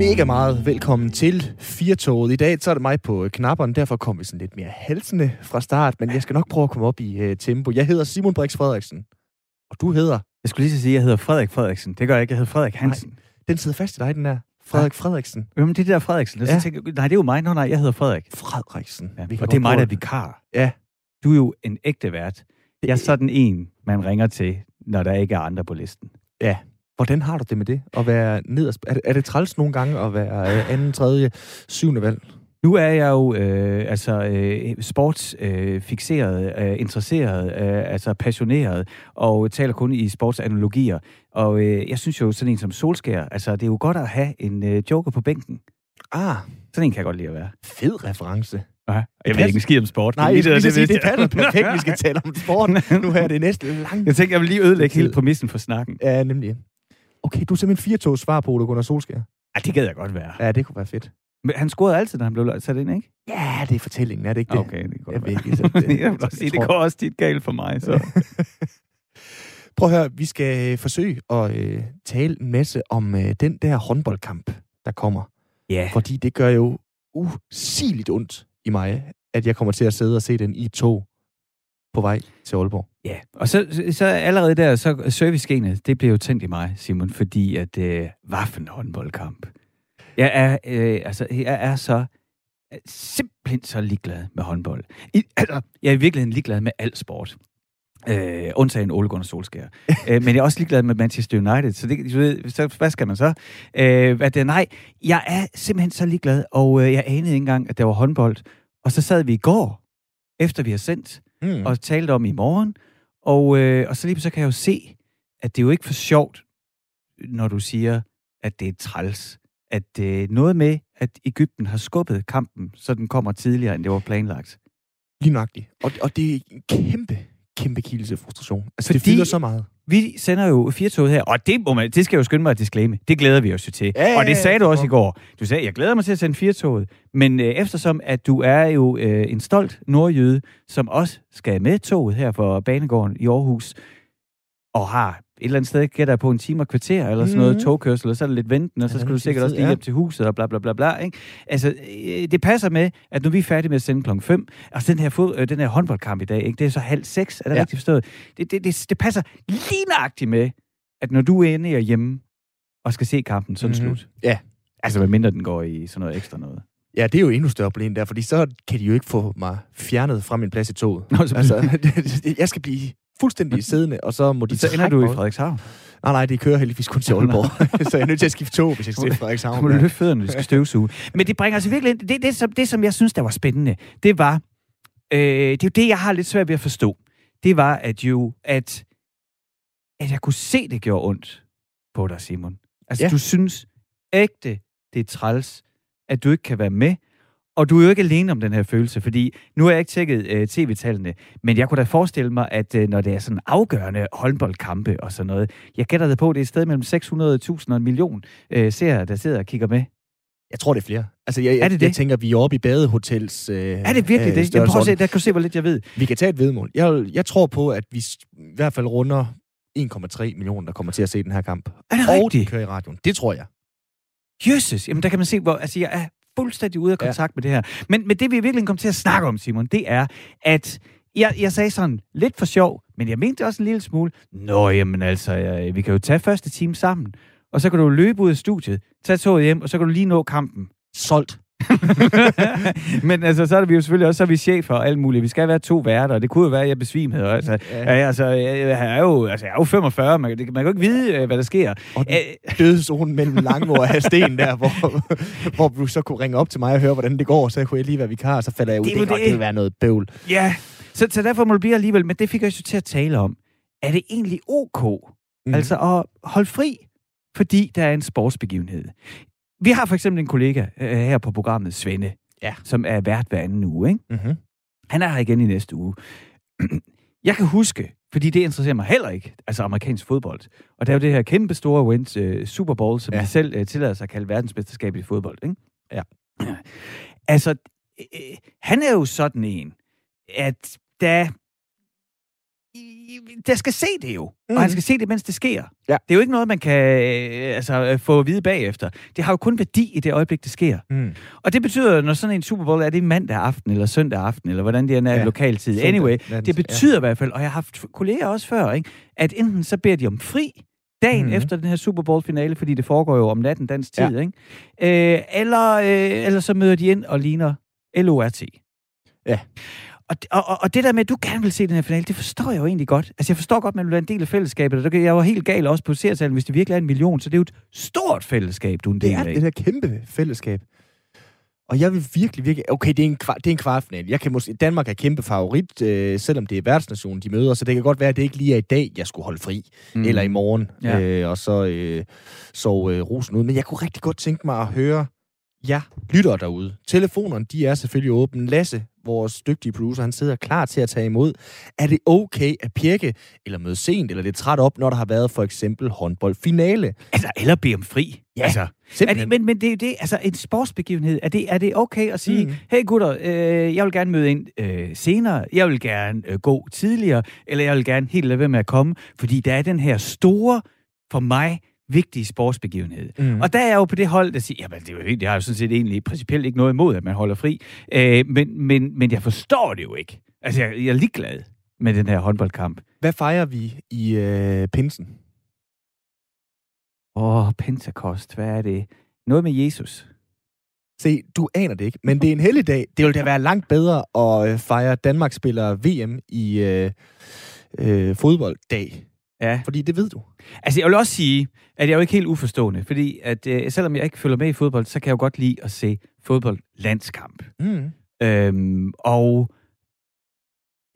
mega meget velkommen til Firtoget. I dag så er det mig på knapperne, derfor kommer vi sådan lidt mere halsende fra start, men jeg skal nok prøve at komme op i uh, tempo. Jeg hedder Simon Brix Frederiksen, og du hedder... Jeg skulle lige så sige, at jeg hedder Frederik Frederiksen. Det gør jeg ikke, jeg hedder Frederik Hansen. Nej, den sidder fast i dig, den der. Frederik Frederiksen. Jamen, det er det der Frederiksen. Ja. Så tænker, nej, det er jo mig. Nå, nej, jeg hedder Frederik. Frederiksen. Ja. Og det er mig, der er vikar. Ja. Du er jo en ægte vært. Jeg er sådan en, man ringer til, når der ikke er andre på listen. Ja. Hvordan har du det med det? At være nederst? Er det, er det træls nogle gange at være øh, anden, tredje, syvende valg? Nu er jeg jo øh, altså øh, sportsfixeret, øh, øh, interesseret, øh, altså passioneret, og taler kun i sportsanalogier. Og øh, jeg synes jo, sådan en som Solskær, altså det er jo godt at have en øh, joker på bænken. Ah. Sådan en kan jeg godt lide at være. Fed reference. Ja, jeg ved ikke en skid om sport. Nej, jeg skal det, sige, det passer perfekt, vi skal tale om sport. Nu er det næste langt. Jeg tænker, jeg vil lige ødelægge hele præmissen for snakken. Ja, nemlig. Okay, du er simpelthen fire svar på Ole Gunnar Solskjaer. Ja, det gad jeg godt være. Ja, det kunne være fedt. Men han scorede altid, da han blev sat ind, ikke? Ja, det er fortællingen, er det ikke det? Okay, det går jeg ved ikke, så det, jeg vil sige, det går også tit galt for mig, så... Prøv at høre, vi skal forsøge at øh, tale en masse om øh, den der håndboldkamp, der kommer. Ja. Yeah. Fordi det gør jo usigeligt ondt i mig, at jeg kommer til at sidde og se den i to på vej til Aalborg. Ja, og så, så allerede der, så servicegenet, det blev jo tændt i mig, Simon, fordi at øh, var for en håndboldkamp. Jeg er, øh, altså, jeg er så simpelthen så ligeglad med håndbold. I, altså, jeg er i virkeligheden ligeglad med al sport. Øh, undtagen Ole Gunnar Solskjaer. øh, men jeg er også ligeglad med Manchester United, så, det, ved, så hvad skal man så? Øh, hvad det, nej, jeg er simpelthen så ligeglad, og øh, jeg anede ikke engang, at der var håndbold. Og så sad vi i går, efter vi har sendt, mm. og talte om i morgen, og, øh, og så lige så kan jeg jo se, at det er jo ikke for sjovt, når du siger, at det er træls. At øh, noget med, at Ægypten har skubbet kampen, så den kommer tidligere, end det var planlagt. Lige nøjagtigt. Og, og det er en kæmpe, kæmpe kilde frustration. Altså, Fordi det fylder så meget. Vi sender jo firetoget her, og det, må man, det skal jeg jo skynde mig at disclaime. Det glæder vi os jo til. Ja, og det sagde du også i går. Du sagde, jeg glæder mig til at sende firetoget. Men øh, eftersom, at du er jo øh, en stolt nordjyde, som også skal med toget her for Banegården i Aarhus, og har et eller andet sted, gætter på en time og kvarter, eller sådan noget mm. togkørsel, og så er det lidt venten, og så skal du sikkert også lige hjem til huset, og bla bla bla bla. Ikke? Altså, øh, det passer med, at når vi er færdige med at sende klokken 5, altså den her, fod, øh, den her håndboldkamp i dag, ikke? det er så halv seks, er det ja. rigtigt forstået? Det, det, det, det passer lige nøjagtigt med, at når du er inde og hjemme, og skal se kampen, så er mm-hmm. slut. Ja. Altså, hvad mindre den går i sådan noget ekstra noget. Ja, det er jo endnu større problem der, fordi så kan de jo ikke få mig fjernet fra min plads i toget. Nå, altså, jeg skal blive fuldstændig siddende, og så må de Så ender du i Frederikshavn? Nej, nej, det kører heldigvis kun til Aalborg. så jeg er nødt til at skifte tog, hvis jeg skal til Frederikshavn. Så må du løfte fødderne, du skal støvsuge. Men det bringer altså virkelig ind. Det, det, som, det, som jeg synes, der var spændende, det var, øh, det er jo det, jeg har lidt svært ved at forstå. Det var, at jo, at, at jeg kunne se, det gjorde ondt på dig, Simon. Altså, ja. du synes ægte, det er træls, at du ikke kan være med, og du er jo ikke alene om den her følelse, fordi nu har jeg ikke tjekket øh, tv-tallene, men jeg kunne da forestille mig, at øh, når det er sådan afgørende håndboldkampe og sådan noget, jeg gætter det på, det er et sted mellem 600.000 og en million øh, serier, der sidder og kigger med. Jeg tror, det er flere. Altså, jeg, er det jeg, det? jeg tænker, vi er oppe i badehotels øh, Er det virkelig øh, det? Jeg prøver at se, der kan se, hvor lidt jeg ved. Vi kan tage et vedmål. Jeg, jeg tror på, at vi i hvert fald runder 1,3 millioner, der kommer til at se den her kamp. Er det og rigtigt? kører i radioen. Det tror jeg. Jesus, jamen der kan man se, hvor... Altså, jeg er fuldstændig ude af kontakt ja. med det her. Men, men det, vi virkelig kommer til at snakke om, Simon, det er, at jeg, jeg sagde sådan lidt for sjov, men jeg mente også en lille smule, nå, jamen altså, jeg, vi kan jo tage første time sammen, og så kan du løbe ud af studiet, tage toget hjem, og så kan du lige nå kampen. Solgt. Men altså, så er vi jo selvfølgelig også, så er vi chefer og alt muligt. Vi skal være to værter, og det kunne jo være, at jeg besvimede. Altså, ja. altså, jeg, er jo, altså, jeg er jo 45, man, man kan jo ikke vide, øh, hvad der sker. Og dødszonen mellem Langå og Hasten der, hvor, hvor du så kunne ringe op til mig og høre, hvordan det går, så kunne jeg lige være vikar, og så falder jeg ud. Det, det, det, det vil være noget bøvl. Ja, så, så derfor må det blive alligevel, men det fik jeg jo til at tale om. Er det egentlig ok, mm. altså at holde fri, fordi der er en sportsbegivenhed? Vi har for eksempel en kollega øh, her på programmet, Svende, ja. som er vært hver anden uge. Ikke? Mm-hmm. Han er her igen i næste uge. Jeg kan huske, fordi det interesserer mig heller ikke, altså amerikansk fodbold. Og der er jo det her kæmpe store wins, uh, Super Bowl, som ja. de selv uh, tillader sig at kalde verdensmesterskab i fodbold. Ikke? Ja. ja. Altså, øh, han er jo sådan en, at da der skal se det jo. Mm. Og han skal se det, mens det sker. Ja. Det er jo ikke noget, man kan øh, altså, øh, få at vide bagefter. Det har jo kun værdi i det øjeblik, det sker. Mm. Og det betyder, når sådan en Super Bowl er det mandag aften, eller søndag aften, eller hvordan det er Ja. ja. lokaltid. Søndag Anyway, det betyder i hvert fald, og jeg har haft kolleger også før, ikke, at enten så beder de om fri, dagen mm. efter den her Super Bowl-finale, fordi det foregår jo om natten dansk tid, Ja. ja. ikke? Øh, eller, øh, eller så møder de ind og ligner LORT. Ja. Og, og, og- det der med, at du gerne vil se den her finale, det forstår jeg jo egentlig godt. Altså, jeg forstår godt, at man vil være en del af fællesskabet, jeg var helt gal også på seertalen, hvis det virkelig er en million, så det er jo et stort fællesskab, du er en del Det er af. det her kæmpe fællesskab. Og jeg vil virkelig, virkelig... Okay, det er en, kvar, det er en kvartfinale. Jeg kan måske, Danmark er kæmpe favorit, øh, selvom det er værtsnationen, de møder, så det kan godt være, at det ikke lige er i dag, jeg skulle holde fri. Mm. Eller i morgen. Ja. Øh, og så øh, sove øh, rosen ud. Men jeg kunne rigtig godt tænke mig at høre jer lyttere derude. Telefonerne, de er selvfølgelig åbne. Lasse, vores dygtige producer, han sidder klar til at tage imod. Er det okay at pjekke, eller møde sent, eller lidt træt op, når der har været for eksempel håndboldfinale? Altså, eller bede om fri. Ja, altså, er Simpelthen. det, men, men det er det, altså en sportsbegivenhed, er det, er det okay at sige, mm. hey gutter, øh, jeg vil gerne møde ind øh, senere, jeg vil gerne øh, gå tidligere, eller jeg vil gerne helt lade være med at komme, fordi der er den her store, for mig, vigtige sportsbegivenhed. Mm. Og der er jeg jo på det hold, der siger, jamen det er jo helt, jeg har jo sådan set egentlig principielt ikke noget imod, at man holder fri, øh, men, men, men jeg forstår det jo ikke. Altså jeg, jeg er ligeglad med den her håndboldkamp. Hvad fejrer vi i øh, pinsen? Åh, Pentecost, hvad er det? Noget med Jesus. Se, du aner det ikke, men det er en helligdag. Det ville da være langt bedre at øh, fejre Danmark spiller VM i øh, øh, fodbolddag. Ja. Fordi det ved du. Altså, jeg vil også sige, at jeg er jo ikke helt uforstående, fordi at, øh, selvom jeg ikke følger med i fodbold, så kan jeg jo godt lide at se fodboldlandskamp. Mm. Øhm, og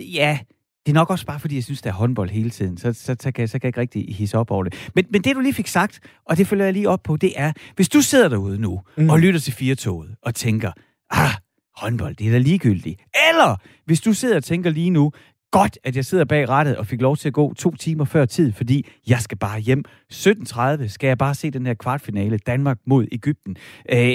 ja, det er nok også bare, fordi jeg synes, der er håndbold hele tiden, så, så, så, kan, jeg, så kan jeg ikke rigtig hisse op over det. Men, men det, du lige fik sagt, og det følger jeg lige op på, det er, hvis du sidder derude nu Mm. og lytter til Firtoget og tænker, ah, håndbold, det er da ligegyldigt. Eller hvis du sidder og tænker lige nu, godt, at jeg sidder bag rattet og fik lov til at gå to timer før tid, fordi jeg skal bare hjem. 17.30 skal jeg bare se den her kvartfinale, Danmark mod Ægypten. Øh, øh,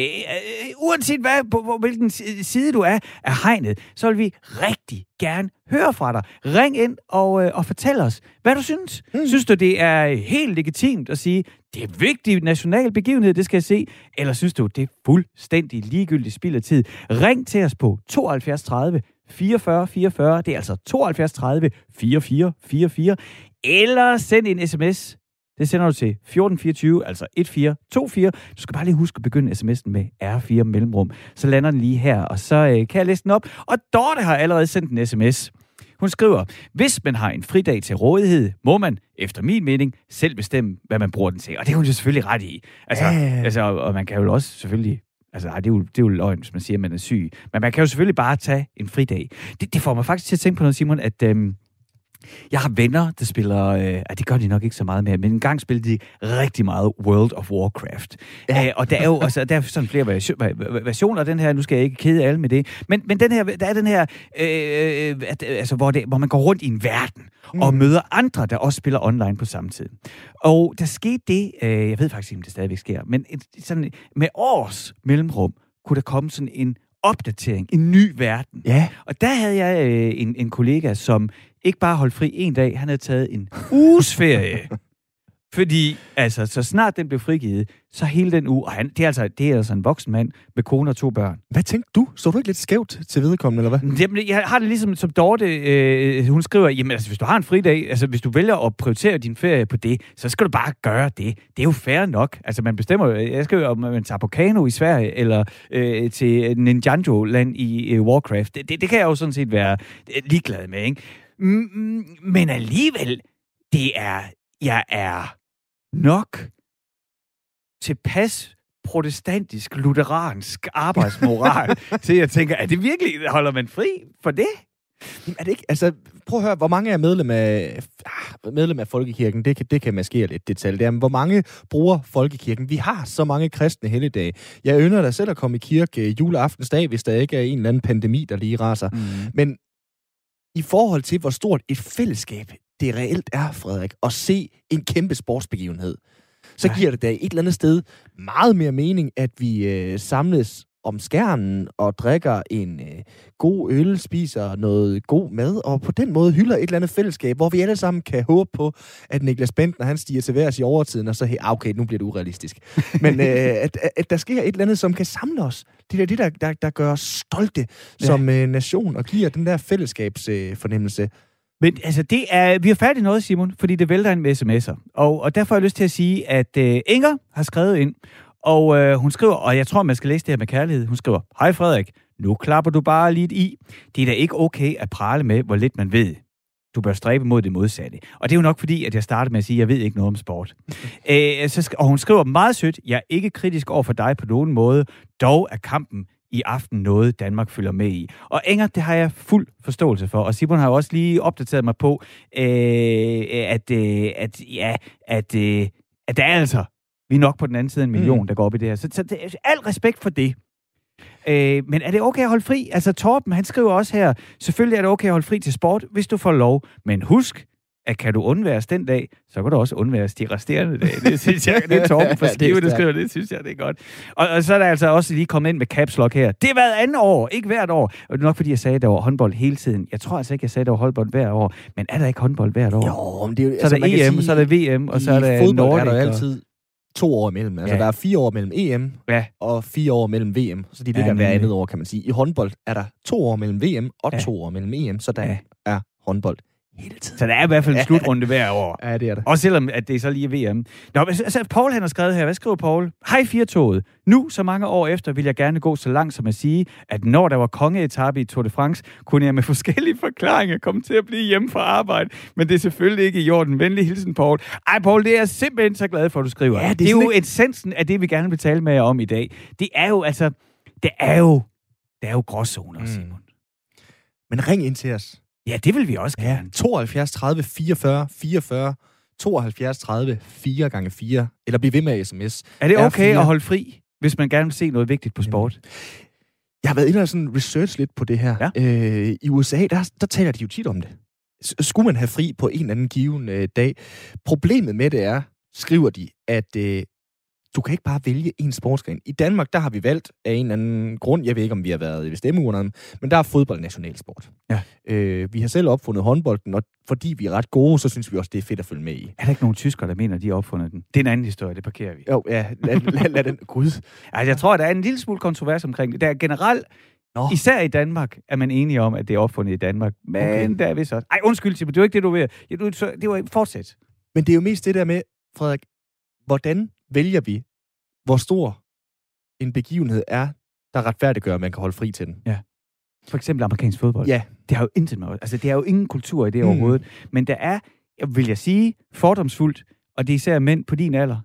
uanset hvad, på, på hvilken si- side du er af hegnet, så vil vi rigtig gerne høre fra dig. Ring ind og, øh, og fortæl os, hvad du synes. Mm. Mm. Synes du, det er helt legitimt at sige, det er vigtig national begivenhed, det skal jeg se? Eller synes du, det er fuldstændig ligegyldigt spild af tid? Ring til os på 72 30 44 44. Det er altså 72 30 44 44. Eller send en sms. Det sender du til 1424, altså 1424. Du skal bare lige huske at begynde sms'en med R4 mellemrum. Så lander den lige her, og så øh, kan jeg læse den op. Og Dorte har allerede sendt en sms. Hun skriver, hvis man har en fridag til rådighed, må man, efter min mening, selv bestemme, hvad man bruger den til. Og det er hun jo selvfølgelig ret i. Altså, ja. altså og man kan jo også selvfølgelig Altså, ej, det, er jo, det er jo løgn, hvis man siger, at man er syg. Men man kan jo selvfølgelig bare tage en fridag. Det, det får mig faktisk til at tænke på noget, Simon, at øhm, jeg har venner, der spiller... Øh, ah, det gør de nok ikke så meget mere, men en gang spillede de rigtig meget World of Warcraft. Ja. Øh, og der er jo altså, der er sådan flere version, versioner af den her. Nu skal jeg ikke kede alle med det. Men, men den her, der er den her, øh, at, altså, hvor, det, hvor man går rundt i en verden mm. og møder andre, der også spiller online på samme tid. Og der skete det, øh, jeg ved faktisk ikke, om det stadigvæk sker, men et, sådan, med års mellemrum kunne der komme sådan en opdatering, en ny verden. Ja. Og der havde jeg øh, en, en kollega, som ikke bare holdt fri en dag, han havde taget en uges ferie. Fordi, altså, så snart den blev frigivet, så hele den uge, og han, det, er altså, det er altså en voksen mand med kone og to børn. Hvad tænkte du? Så du ikke lidt skævt til vedkommende, eller hvad? Jamen, jeg har det ligesom som Dorte, øh, hun skriver, jamen altså, hvis du har en fridag, altså hvis du vælger at prioritere din ferie på det, så skal du bare gøre det. Det er jo fair nok. Altså man bestemmer jo, jeg skal jo, om man tager på kano i Sverige, eller øh, til Ninjago-land i øh, Warcraft. Det, det, det kan jeg jo sådan set være øh, ligeglad med, ikke? Men alligevel, det er, jeg er nok tilpas protestantisk, lutheransk arbejdsmoral, så jeg tænker, er det virkelig, holder man fri for det? Jamen, er det ikke? Altså, prøv at høre, hvor mange er medlem af, ah, medlem af Folkekirken? Det kan, det kan maskere lidt. Der. Men hvor mange bruger Folkekirken? Vi har så mange kristne helligdage. Jeg ynder da selv at komme i kirke øh, juleaftensdag, hvis der ikke er en eller anden pandemi, der lige raser. Mm. Men i forhold til, hvor stort et fællesskab det reelt er, Frederik, at se en kæmpe sportsbegivenhed, så Ja. giver det da et eller andet sted meget mere mening, at vi øh, samles om skærmen og drikker en øh, god øl, spiser noget god mad, og på den måde hylder et eller andet fællesskab, hvor vi alle sammen kan håbe på, at Niklas Bent, når han stiger til værs i overtiden, og så, hey, ah, okay, nu bliver det urealistisk. Men øh, at, at der sker et eller andet, som kan samle os. Det er det, der, der, der gør os stolte ja. som øh, nation, og giver den der fællesskabsfornemmelse. Øh, fornemmelse. Men altså, det er, vi er færdige noget, Simon, fordi det vælter en med sms'er. Og, og derfor har jeg lyst til at sige, at øh, Inger har skrevet ind, og øh, hun skriver, og jeg tror, man skal læse det her med kærlighed. Hun skriver, Hej Frederik, nu klapper du bare lidt i. Det er da ikke okay at prale med, hvor lidt man ved. Du bør stræbe mod det modsatte. Og det er jo nok fordi, at jeg startede med at sige, at jeg ved ikke noget om sport. øh, så, og hun skriver meget sødt, jeg er ikke kritisk over for dig på nogen måde, dog er kampen i aften noget, Danmark følger med i. Og Inger, det har jeg fuld forståelse for. Og Simon har jo også lige opdateret mig på, øh, at, øh, at, ja, at, øh, at der er altså, vi er nok på den anden side en million, mm. der går op i det her. Så, så det, al respekt for det. Øh, men er det okay at holde fri? Altså Torben, han skriver også her, selvfølgelig er det okay at holde fri til sport, hvis du får lov. Men husk, at kan du undværes den dag, så kan du også undværes de resterende dage. Det synes jeg, det er Torben for Skive, der skriver, det synes jeg, det er godt. Og, og, så er der altså også lige kommet ind med caps lock her. Det er været andet år, ikke hvert år. Og det er nok, fordi jeg sagde, at der var håndbold hele tiden. Jeg tror altså ikke, jeg sagde, at der var håndbold hvert år. Men er der ikke håndbold hvert år? Jo, men det er jo... Så er der EM, sige, så er der VM, og så er der Nordic. er der altid to år imellem. Altså, ja. der er fire år mellem EM ja. og fire år mellem VM. Så de ligger ja, hver andet år, kan man sige. I håndbold er der to år mellem VM og ja. to år mellem EM, så der ja. er håndbold hele tiden. Så der er i hvert fald en slutrunde hver år. Ja, det er det. Også selvom, at det er så lige VM. Nå, altså, Paul han har skrevet her. Hvad skriver Paul? Hej Firtoget. Nu, så mange år efter, vil jeg gerne gå så langt som at sige, at når der var kongeetappe i Tour de France, kunne jeg med forskellige forklaringer komme til at blive hjemme fra arbejde. Men det er selvfølgelig ikke i orden. Venlig hilsen, Paul. Ej, Paul, det er jeg simpelthen så glad for, at du skriver. Ja, det, er det er jo ikke... essensen af det, vi gerne vil tale med jer om i dag. Det er jo altså... Det er jo... Det er jo gråzoner, mm. Simon. Men ring ind til os. Ja, det vil vi også gerne. Ja, 72 30 44 44 72 30 4 gange 4 eller bliv ved med sms. Er det okay R4. at holde fri, hvis man gerne vil se noget vigtigt på sport? Jeg har været inde og sådan research lidt på det her. Ja. Øh, I USA, der, der taler de jo tit om det. Skulle man have fri på en eller anden given øh, dag? Problemet med det er, skriver de, at øh, du kan ikke bare vælge en sportsgren. I Danmark, der har vi valgt af en eller anden grund, jeg ved ikke, om vi har været i stemmeurnerne, men der er fodbold nationalsport. Ja. Øh, vi har selv opfundet håndbolden, og fordi vi er ret gode, så synes vi også, det er fedt at følge med i. Er der ikke nogen tyskere, der mener, de har opfundet den? Det er en anden historie, det parkerer vi. Jo, ja, lad, lad, lad den. Gud. Altså, jeg tror, der er en lille smule kontrovers omkring det. Der er generelt Nå. Især i Danmark er man enige om, at det er opfundet i Danmark. Men okay. der er vist også... Ej, undskyld, Simon, det var ikke det, du vil. Det var fortsæt. Men det er jo mest det der med, Frederik, hvordan vælger vi hvor stor en begivenhed er, der retfærdiggør, at man kan holde fri til den. Ja. For eksempel amerikansk fodbold. Ja. Det har jo intet med Altså, det er jo ingen kultur i det mm. overhovedet. Men der er, vil jeg sige, fordomsfuldt, og det er især mænd på din alder,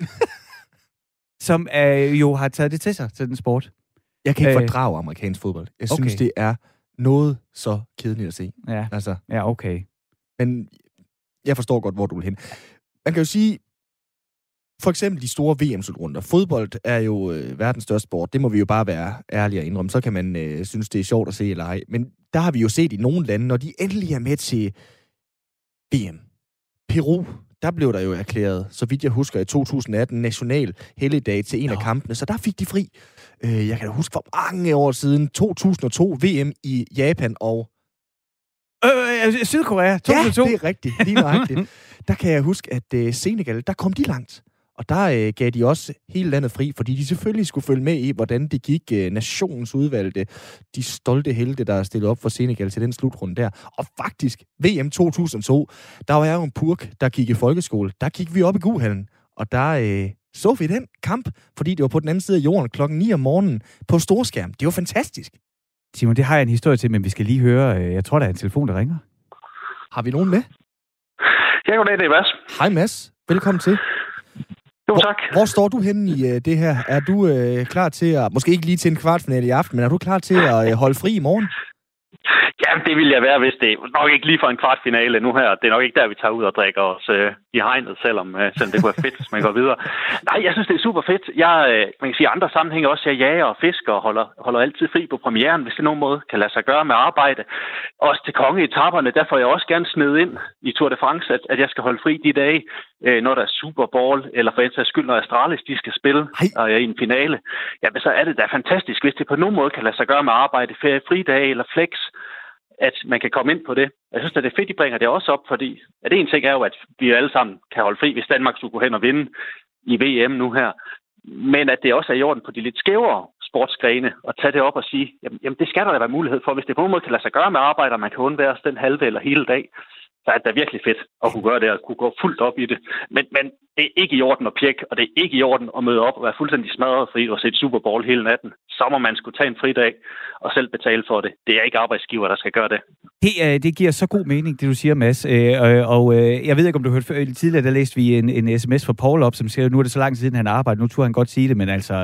som øh, jo har taget det til sig til den sport. Jeg kan ikke øh, fordrage amerikansk fodbold. Jeg okay. synes, det er noget så kedeligt at se. Ja, altså. ja okay. Men jeg forstår godt, hvor du vil hen. Man kan jo sige, for eksempel de store VM-slutrunder. Fodbold er jo øh, verdens største sport. Det må vi jo bare være ærlige og indrømme. Så kan man øh, synes, det er sjovt at se eller ej. Men der har vi jo set i nogle lande, når de endelig er med til VM. Peru, der blev der jo erklæret, så vidt jeg husker, i 2018 national helligdag til en Nå. af kampene, så der fik de fri. Øh, jeg kan da huske for mange år siden, 2002 VM i Japan og... Øh, øh Sydkorea, 2002. Ja, det er rigtigt, lige nøjagtigt. der kan jeg huske, at øh, Senegal, der kom de langt. Og der øh, gav de også hele landet fri, fordi de selvfølgelig skulle følge med i, hvordan det gik øh, nationens udvalgte, de stolte helte, der stillede op for Senegal til den slutrunde der. Og faktisk, VM 2002, der var jeg jo en purk, der gik i folkeskole. Der gik vi op i Guhallen, og der øh, så vi den kamp, fordi det var på den anden side af jorden klokken 9 om morgenen på storskærm. Det var fantastisk. Simon, det har jeg en historie til, men vi skal lige høre. Øh, jeg tror, der er en telefon, der ringer. Har vi nogen med? Ja, goddag, det er Mads. Hej Mads. Velkommen til. Jo, tak. Hvor, hvor står du henne i uh, det her? Er du uh, klar til at, måske ikke lige til en kvartfinale i aften, men er du klar til at uh, holde fri i morgen? Jamen, det ville jeg være, hvis det nok ikke lige for en kvartfinale nu her. Det er nok ikke der, vi tager ud og drikker os øh, i hegnet, selvom, øh, selvom det kunne være fedt, hvis man går videre. Nej, jeg synes, det er super fedt. Jeg, øh, man kan sige, andre sammenhænge også, jeg jager og fisker og holder, holder altid fri på premieren, hvis det nogen måde kan lade sig gøre med arbejde. Også til kongeetaperne, der får jeg også gerne sned ind i Tour de France, at, at jeg skal holde fri de dage, øh, når der er Super Bowl, eller for en sags skyld, når Astralis de skal spille og jeg er i en finale. Jamen, så er det da fantastisk, hvis det på nogen måde kan lade sig gøre med arbejde, ferie, fridage eller flex, at man kan komme ind på det. Jeg synes, at det er fedt, de bringer det også op, fordi at en ting er jo, at vi alle sammen kan holde fri, hvis Danmark skulle gå hen og vinde i VM nu her. Men at det også er i orden på de lidt skævere sportsgrene, og tage det op og sige, jamen, jamen det skal der da være mulighed for. Hvis det på nogen måde kan lade sig gøre med arbejder, man kan undvære den halve eller hele dag, så er det virkelig fedt at kunne gøre det og kunne gå fuldt op i det. Men, men det er ikke i orden at pjekke, og det er ikke i orden at møde op og være fuldstændig smadret, fordi du har set Super Bowl hele natten. Så må man skulle tage en fridag og selv betale for det. Det er ikke arbejdsgiver, der skal gøre det. Det, øh, det giver så god mening, det du siger, Mads. Øh, og øh, jeg ved ikke, om du hørte før, tidligere, der læste vi en, en sms fra Paul op, som siger, nu er det så lang tid siden, han arbejder. Nu turde han godt sige det, men altså,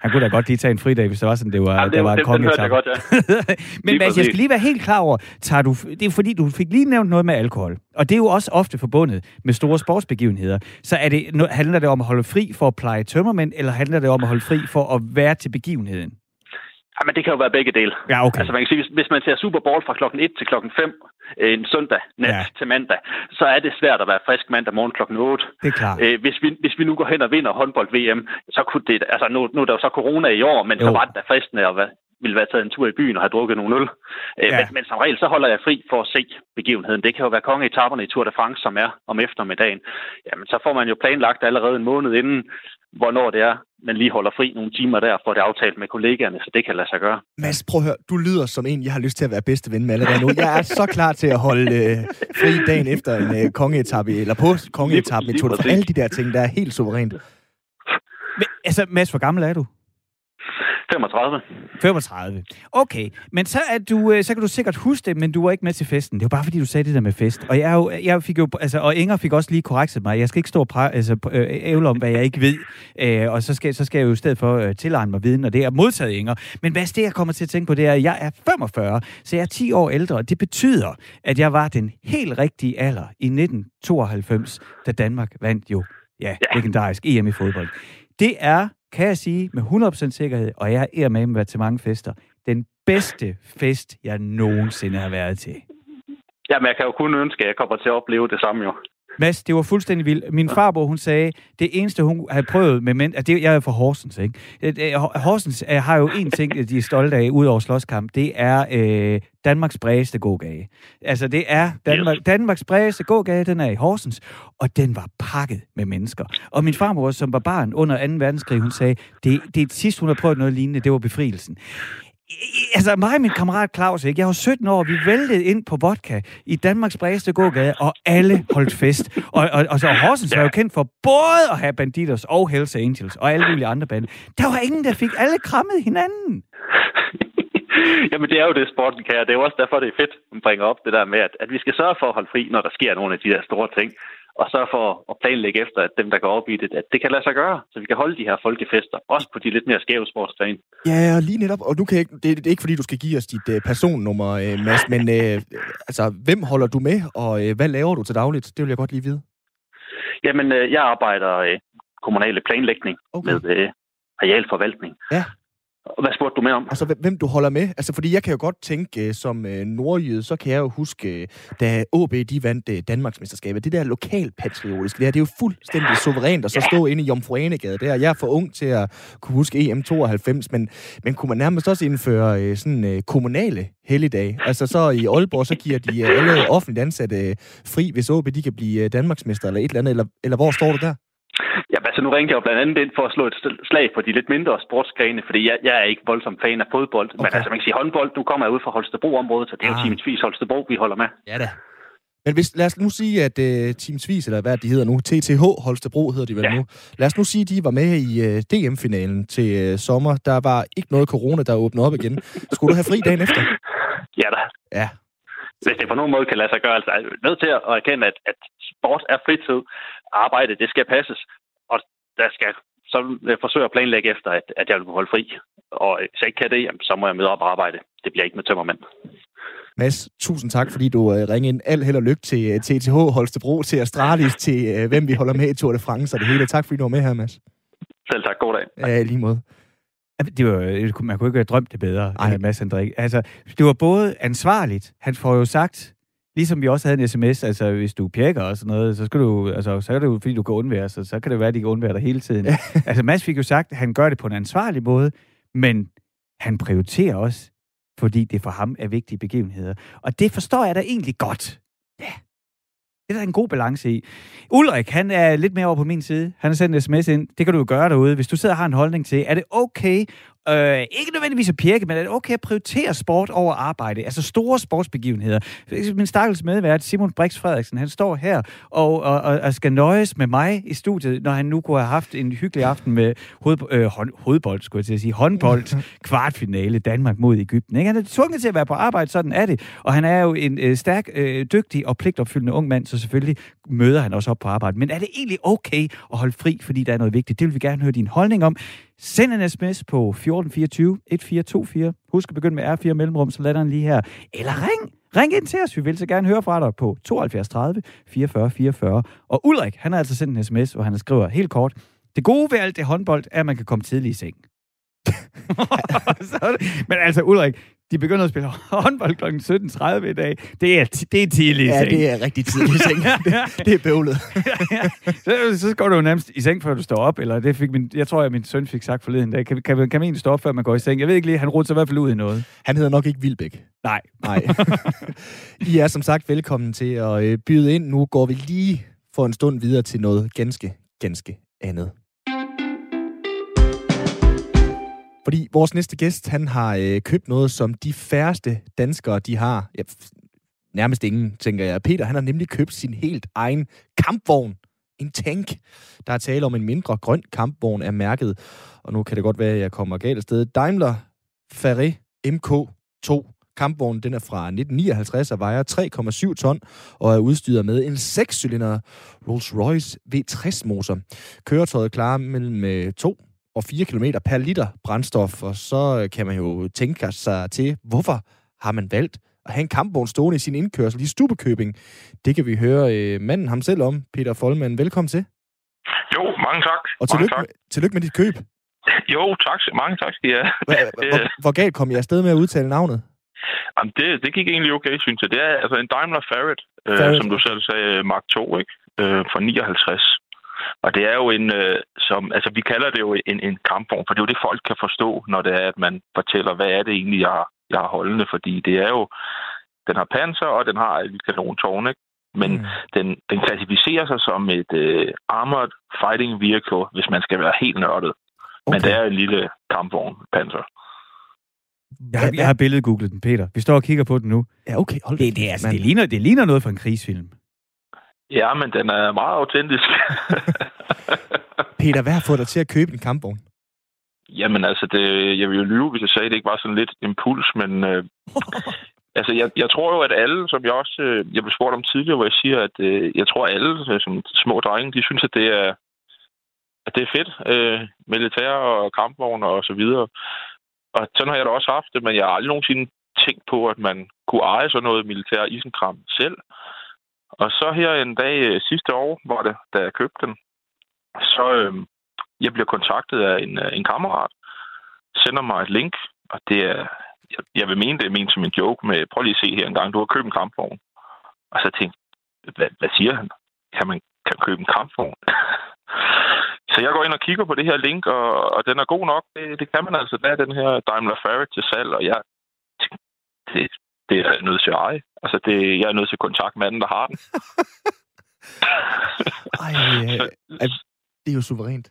han kunne da godt lige tage en fridag, hvis det var sådan, det var, ja, det, det var en kongetag. godt, ja. men Mads, jeg skal lige være helt klar over, tager du, det er fordi, du fik lige nævnt noget med alkohol. Og det er jo også ofte forbundet med store sportsbegivenheder. Så er det, handler det om at holde fri for at pleje tømmermænd, eller handler det om at holde fri for at være til begivenheden? Ja, men det kan jo være begge dele. Ja, okay. Altså man kan sige, hvis, hvis man ser Super Bowl fra klokken 1 til klokken 5 øh, en søndag nat ja. til mandag, så er det svært at være frisk mandag morgen klokken 8. Det er klart. Øh, hvis, vi, hvis vi nu går hen og vinder håndbold-VM, så kunne det, altså nu, nu er der jo så corona i år, men jo. så var det da fristende at være, ville være taget en tur i byen og have drukket nogle øl. Øh, ja. men, men som regel, så holder jeg fri for at se begivenheden. Det kan jo være kongeetaperne i Tour de France, som er om eftermiddagen. Jamen, så får man jo planlagt allerede en måned inden, hvornår det er, man lige holder fri nogle timer der, for det aftalt med kollegaerne, så det kan lade sig gøre. Mads, prøv at høre, du lyder som en, jeg har lyst til at være bedste ven med allerede nu. Jeg er så klar til at holde øh, fri dagen efter en øh, kongeetappe, eller på kongeetappen France. Alle de der ting, der er helt suverænt. Men, altså, Mads, hvor gammel er du? 35. 35. Okay, men så, er du, øh, så kan du sikkert huske det, men du var ikke med til festen. Det var bare fordi, du sagde det der med fest. Og jeg, jo, jeg fik jo, altså, og Inger fik også lige korrekset mig. Jeg skal ikke stå og altså, øh, ævle om, hvad jeg ikke ved. Øh, og så skal, så skal jeg jo i stedet for øh, tilegne mig viden, og det er modtaget Inger. Men hvad det, jeg kommer til at tænke på, det er, at jeg er 45, så jeg er 10 år ældre, og det betyder, at jeg var den helt rigtige alder i 1992, da Danmark vandt jo, ja, legendarisk EM i fodbold. Det er kan jeg sige med 100% sikkerhed, og jeg er med med til mange fester, den bedste fest, jeg nogensinde har været til. Jamen, jeg kan jo kun ønske, at jeg kommer til at opleve det samme jo. Mads, det var fuldstændig vildt. Min farbror, hun sagde, det eneste, hun havde prøvet med mænd... Altså, det, jeg er fra Horsens, ikke? Horsens øh, har jo en ting, de er stolte af, ud over slåskamp. Det er øh, Danmarks bredeste gågade. Altså, det er Danmark, Danmarks bredeste gågade, den er i Horsens, og den var pakket med mennesker. Og min farmor, som var barn under 2. verdenskrig, hun sagde, det, det sidste, hun har prøvet noget lignende, det var befrielsen altså mig og min kammerat Claus, ikke? jeg var 17 år, vi væltede ind på vodka i Danmarks bredeste gågade, og alle holdt fest. Og, og, og så Horsens var jo kendt for både at have Banditers og Hells Angels og alle mulige andre bander. Der var ingen, der fik alle krammet hinanden. Jamen, det er jo det, sporten kan. Det er jo også derfor, det er fedt, at bringe op det der med, at, at vi skal sørge for at holde fri, når der sker nogle af de der store ting og så for at planlægge efter, at dem, der går op i det, at det kan lade sig gøre, så vi kan holde de her folkefester, også på de lidt mere skæve sportsdagen. Ja, lige netop, og du kan ikke, det, det er ikke fordi, du skal give os dit uh, personnummer, uh, Mads, men uh, altså, hvem holder du med, og hvad laver du til dagligt? Det vil jeg godt lige vide. Jamen, jeg arbejder uh, kommunale planlægning okay. med arealforvaltning. Ja. Hvad spurgte du med om? Altså, hvem du holder med? Altså, fordi jeg kan jo godt tænke, uh, som uh, nordjyde, så kan jeg jo huske, uh, da OB de vandt uh, Danmarksmesterskabet, det der lokalpatriotiske, det, her, det er jo fuldstændig suverænt at så stå inde i Jomfru Anegade der. Jeg er for ung til at kunne huske EM92, men, men kunne man nærmest også indføre sådan kommunale helligdage? Altså, så i Aalborg, så giver de alle offentligt ansatte fri, hvis OB de kan blive Danmarksmester eller et eller andet, eller, eller hvor står du der? Ja, altså nu ringte jeg jo blandt andet ind for at slå et slag på de lidt mindre sportsgrene, fordi jeg, jeg er ikke voldsom fan af fodbold. Okay. Men altså, man kan sige håndbold, du kommer ud fra Holstebro-området, så det er jo ah. timesvis Holstebro, vi holder med. Ja da. Men hvis, lad os nu sige, at uh, Teamsvis, eller hvad de hedder nu, TTH Holstebro hedder de vel ja. nu. Lad os nu sige, at de var med i uh, øh, DM-finalen til uh, sommer. Der var ikke noget corona, der åbnede op igen. Skulle du have fri dagen efter? Ja da. Ja. Hvis det på nogen måde kan lade sig gøre, altså er nødt til at erkende, at, at sport er fritid. Arbejde, det skal passes der skal så jeg forsøge at planlægge efter, at, at jeg vil holde fri. Og hvis jeg ikke kan det, så må jeg møde op og arbejde. Det bliver ikke med tømmermænd. Mads, tusind tak, fordi du uh, ringede ind. Al held og lykke til TTH, Holstebro, til Astralis, til hvem vi holder med i Tour de France og det hele. Tak, fordi du var med her, Mads. Selv tak. God dag. Ja, lige måde. Det var, man kunne ikke have drømt det bedre, Ej. Mads Andrik. Altså, det var både ansvarligt. Han får jo sagt, ligesom vi også havde en sms, altså hvis du pjekker og sådan noget, så skal du, altså, så er det jo fordi, du kan undvære, så, så kan det være, at de kan undvære dig hele tiden. altså Mads fik jo sagt, at han gør det på en ansvarlig måde, men han prioriterer også, fordi det for ham er vigtige begivenheder. Og det forstår jeg da egentlig godt. Ja. Det er der en god balance i. Ulrik, han er lidt mere over på min side. Han har sendt en sms ind. Det kan du jo gøre derude. Hvis du sidder og har en holdning til, er det okay Øh, ikke nødvendigvis at pirke, men er det okay at prioritere sport over arbejde? Altså store sportsbegivenheder. Min stakkels medvært, Simon Brix Frederiksen, han står her og, og, og, og skal nøjes med mig i studiet, når han nu kunne have haft en hyggelig aften med hoved, øh, hånd, hovedbold, skulle jeg til at sige, håndbold, kvartfinale, Danmark mod Ægypten. Ikke? Han er tvunget til at være på arbejde, sådan er det. Og han er jo en øh, stærk, øh, dygtig og pligtopfyldende ung mand, så selvfølgelig møder han også op på arbejde. Men er det egentlig okay at holde fri, fordi der er noget vigtigt? Det vil vi gerne høre din holdning om. Send en sms på 1424 1424. Husk at begynde med R4 mellemrum, så lader den lige her. Eller ring. Ring ind til os. Vi vil så gerne høre fra dig på 72 30 44 44. Og Ulrik, han har altså sendt en sms, hvor han skriver helt kort. Det gode ved alt det håndbold er, at man kan komme tidligt i seng. men altså, Ulrik, de begynder at spille håndbold kl. 17.30 i dag. Det er, det er tidligt Ja, det er rigtig tidligt i seng. det, det er bøvlet. så, så går du jo nærmest i seng, før du står op. Eller det fik min, jeg tror, at min søn fik sagt forleden dag. Kan, kan, kan man stå op, før man går i seng? Jeg ved ikke lige, han rodte sig i hvert fald ud i noget. Han hedder nok ikke Vilbæk. Nej. Nej. I er som sagt velkommen til at øh, byde ind. Nu går vi lige for en stund videre til noget ganske, ganske andet. Fordi vores næste gæst, han har øh, købt noget, som de færreste danskere, de har. Ja, nærmest ingen, tænker jeg. Peter, han har nemlig købt sin helt egen kampvogn. En tank. Der er tale om en mindre grøn kampvogn af mærket. Og nu kan det godt være, at jeg kommer galt sted. Daimler Ferré MK2 Kampvognen den er fra 1959 og vejer 3,7 ton og er udstyret med en 6-cylinder Rolls-Royce V60-motor. Køretøjet klarer mellem øh, 2 og 4 km per liter brændstof, og så kan man jo tænke sig til, hvorfor har man valgt at have en kampvogn stående i sin indkørsel i Stubekøbing. Det kan vi høre øh, manden ham selv om, Peter Folman. Velkommen til. Jo, mange tak. Og tillykke, tak. Med, tillykke med dit køb. Jo, tak. Mange tak skal jeg. Hvor, hvor, galt kom jeg afsted med at udtale navnet? Jamen, det, det gik egentlig okay, synes jeg. Det er altså en Daimler Farret, øh, som du selv sagde, Mark 2, ikke? Øh, fra 59. Og det er jo en, øh, som, altså vi kalder det jo en, en kampvogn, for det er jo det, folk kan forstå, når det er, at man fortæller, hvad er det egentlig, jeg har, jeg har holdende, fordi det er jo, den har panser, og den har et kanontårn, ikke? Men mm. den, den klassificerer sig som et øh, armored fighting vehicle, hvis man skal være helt nørdet. Okay. Men det er en lille kampvogn, panser. Jeg har, jeg har billedet googlet den, Peter. Vi står og kigger på den nu. Ja, okay. Hold det, det, altså, det, ligner, det ligner noget fra en krigsfilm. Ja, men den er meget autentisk. Peter, hvad har fået dig til at købe en kampvogn? Jamen altså, det, jeg vil jo lyve, hvis jeg sagde, at det ikke var sådan lidt impuls, men øh, altså, jeg, jeg tror jo, at alle, som jeg også øh, jeg blev spurgt om tidligere, hvor jeg siger, at øh, jeg tror, at alle øh, som små drenge, de synes, at det er, at det er fedt. Øh, militær og kampvogne og så videre. Og sådan har jeg da også haft det, men jeg har aldrig nogensinde tænkt på, at man kunne eje sådan noget militær isenkram selv. Og så her en dag øh, sidste år, hvor det, da jeg købte den, så øh, jeg bliver kontaktet af en, øh, en kammerat, sender mig et link, og det er, jeg, jeg vil mene, det er ment som en joke med, prøv lige at se her en gang, du har købt en kampvogn. Og så tænkte hvad, hvad siger han? Kan man kan købe en kampvogn? så jeg går ind og kigger på det her link, og, og den er god nok. Det, det kan man altså. Der er den her Daimler Ferret til salg, og jeg tænkte, det, det er jeg nødt til at eje. Altså, det, jeg er nødt til at kontakte manden, der har den. Ej, øh, det er jo suverænt.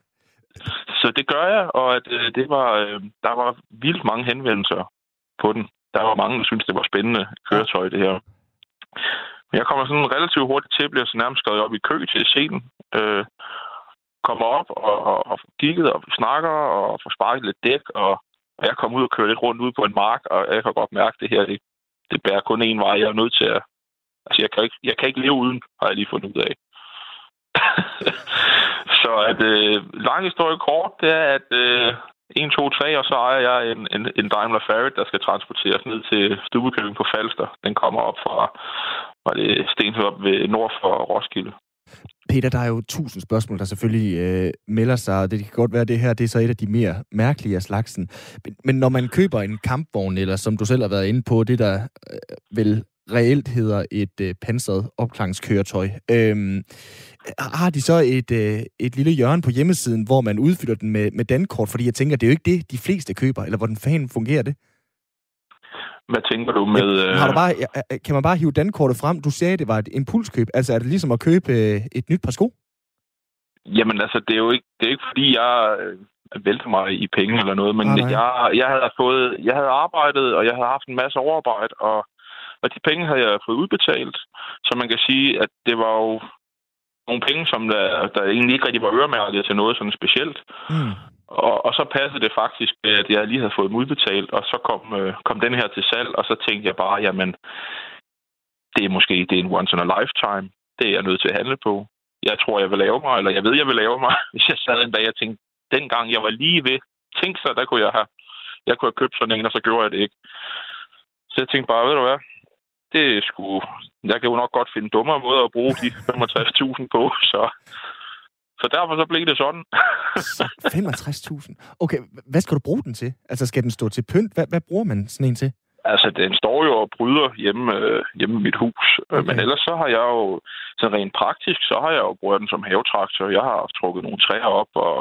Så det gør jeg, og at, øh, det var, øh, der var vildt mange henvendelser på den. Der var mange, der syntes, det var spændende køretøj, det her. Men jeg kommer sådan relativt hurtigt til, bliver så nærmest skrevet op i kø til scenen. Øh, kommer op og, og, og kigget og snakker og får sparket lidt dæk, og, og jeg kommer ud og kører lidt rundt ud på en mark, og jeg kan godt mærke, at det her, det, det bærer kun en vej. Jeg er nødt til at... Altså, jeg kan, ikke, jeg kan ikke leve uden, har jeg lige fundet ud af. så at øh, lang historie kort, det er, at øh, 1, 2, 3, og så ejer jeg en, en, en Daimler Ferret, der skal transporteres ned til Stubekøbing på Falster. Den kommer op fra, var det Stenhøp ved nord for Roskilde. Peter, der er jo tusind spørgsmål, der selvfølgelig øh, melder sig, og det kan godt være, at det her det er så et af de mere mærkelige af slagsen. Men, men når man køber en kampvogn, eller som du selv har været inde på, det der øh, vel reelt hedder et øh, pansret opklangskøretøj, øh, har de så et, øh, et lille hjørne på hjemmesiden, hvor man udfylder den med, med dankort? Fordi jeg tænker, det er jo ikke det, de fleste køber, eller hvordan fanden fungerer det? Hvad tænker du med... Ja, har du bare, kan man bare hive dankortet frem? Du sagde, det var et impulskøb. Altså, er det ligesom at købe øh, et nyt par sko? Jamen, altså, det er jo ikke, det er ikke fordi, jeg øh, vælter mig i penge eller noget, men ah, jeg, jeg, havde fået, jeg havde arbejdet, og jeg havde haft en masse overarbejde, og, og de penge havde jeg fået udbetalt. Så man kan sige, at det var jo nogle penge, som der, der egentlig ikke rigtig var øremærket til noget sådan specielt. Mm. Og, og så passede det faktisk, at jeg lige havde fået dem udbetalt, og så kom, øh, kom den her til salg, og så tænkte jeg bare, jamen, det er måske det er en once in a lifetime. Det er jeg nødt til at handle på. Jeg tror, jeg vil lave mig, eller jeg ved, jeg vil lave mig, hvis jeg sad en dag og tænkte, dengang jeg var lige ved, tænk så, der kunne jeg have, jeg kunne have købt sådan en, og så gjorde jeg det ikke. Så jeg tænkte bare, ved du hvad, det sgu, jeg kan jo nok godt finde dummere måder at bruge de 65.000 på, så så derfor så blev det sådan. 65.000? Okay, hvad skal du bruge den til? Altså, skal den stå til pynt? Hvad, hvad bruger man sådan en til? Altså, den står jo og bryder hjemme, øh, hjemme i mit hus. Okay. Men ellers så har jeg jo, så rent praktisk, så har jeg jo brugt den som havetraktor. Jeg har trukket nogle træer op og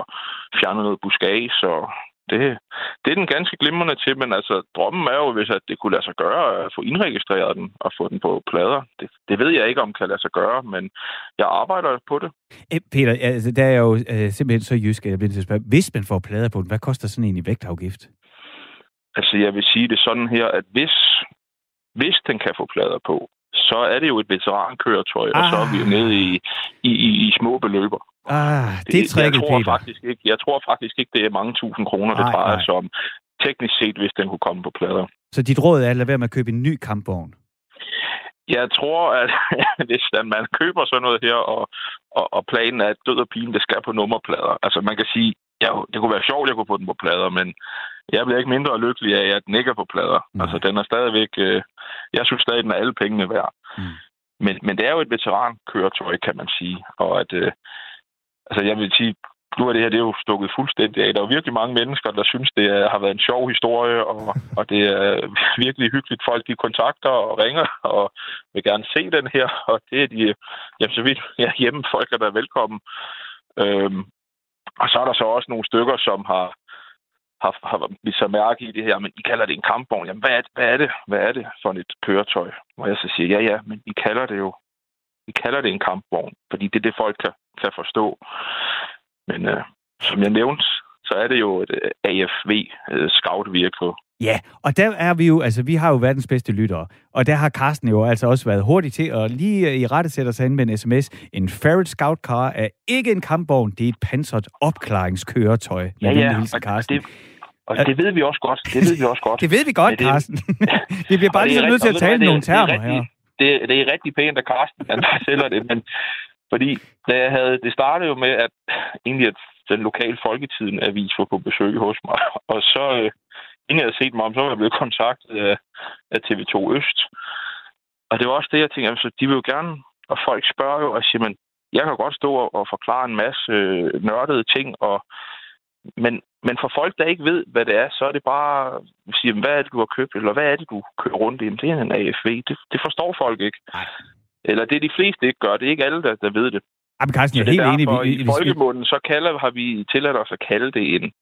fjernet noget buskage, så det, det er den ganske glimrende til, men altså, drømmen er jo, hvis at det kunne lade sig gøre at få indregistreret den og få den på plader. Det, det ved jeg ikke, om kan lade sig gøre, men jeg arbejder på det. Æ, Peter, altså, der er jo øh, simpelthen så jysk, at jeg bliver til at spørge, hvis man får plader på den, hvad koster sådan en i vægtafgift? Altså, jeg vil sige det sådan her, at hvis, hvis den kan få plader på, så er det jo et veterankøretøj, ah. og så er vi jo ah. nede i, i, i, i små beløber. Ah, det er tricket, jeg tror Peter. Faktisk ikke, jeg tror faktisk ikke, det er mange tusind kroner, det drejer sig om. Teknisk set, hvis den kunne komme på plader. Så dit råd er at lade være med at købe en ny kampvogn? Jeg tror, at hvis man køber sådan noget her, og, og, og planen er, at død og pigen, det skal på nummerplader. Altså man kan sige, ja, det kunne være sjovt, at jeg kunne få den på plader, men jeg bliver ikke mindre lykkelig af, at den ikke er på plader. Mm. Altså den er stadigvæk, øh, jeg synes stadig, den er alle pengene værd. Mm. Men, men det er jo et veterankøretøj, kan man sige. Og at, øh, altså jeg vil sige, nu er det her det er jo stukket fuldstændig af. Der er jo virkelig mange mennesker, der synes, det er, har været en sjov historie, og, og det er virkelig hyggeligt. Folk de kontakter og ringer og vil gerne se den her, og det er de, jamen så vidt ja, hjemme folk er der velkommen. Øhm, og så er der så også nogle stykker, som har, har, har vi så mærke i det her, men I kalder det en kampvogn. Jamen, hvad er, det, hvad er det? Hvad er det for et køretøj? Hvor jeg så siger, ja, ja, men I kalder det jo vi kalder det en kampvogn, fordi det er det, folk kan, kan forstå. Men øh, som jeg nævnte, så er det jo et øh, AFV øh, Scout Vehicle. Ja, og der er vi jo, altså vi har jo verdens bedste lyttere, og der har Carsten jo altså også været hurtig til at lige øh, i rette sætte sig ind med en sms. En Ferret Scout Car er ikke en kampvogn, det er et pansret opklaringskøretøj. Ja, ja, og Carsten. Det, og det ved vi også godt. Det ved vi også godt. det ved vi godt, det, Carsten. vi bliver bare lige nødt til at tale nogle termer her. Det, det er rigtig pænt, at Carsten han sælger det, men fordi da jeg havde, det startede jo med, at egentlig at den lokale Folketiden avis var på besøg hos mig. Og så, øh, inden jeg havde set mig om, så var jeg blevet kontaktet af, af TV2 Øst. Og det var også det, jeg tænkte, altså, de vil jo gerne, og folk spørger jo og siger, men jeg kan godt stå og, og forklare en masse øh, nørdede ting, og, men, men for folk, der ikke ved, hvad det er, så er det bare at sige, hvad er det, du har købt, eller hvad er det, du kører rundt i? Det er en AFV. Det, det forstår folk ikke. Eller det er de fleste ikke gør. Det er ikke alle, der, der ved det. Jamen, Carsten, jeg er helt enig. Vi, I folkemunden, så kalder, har vi tilladt os at kalde det en,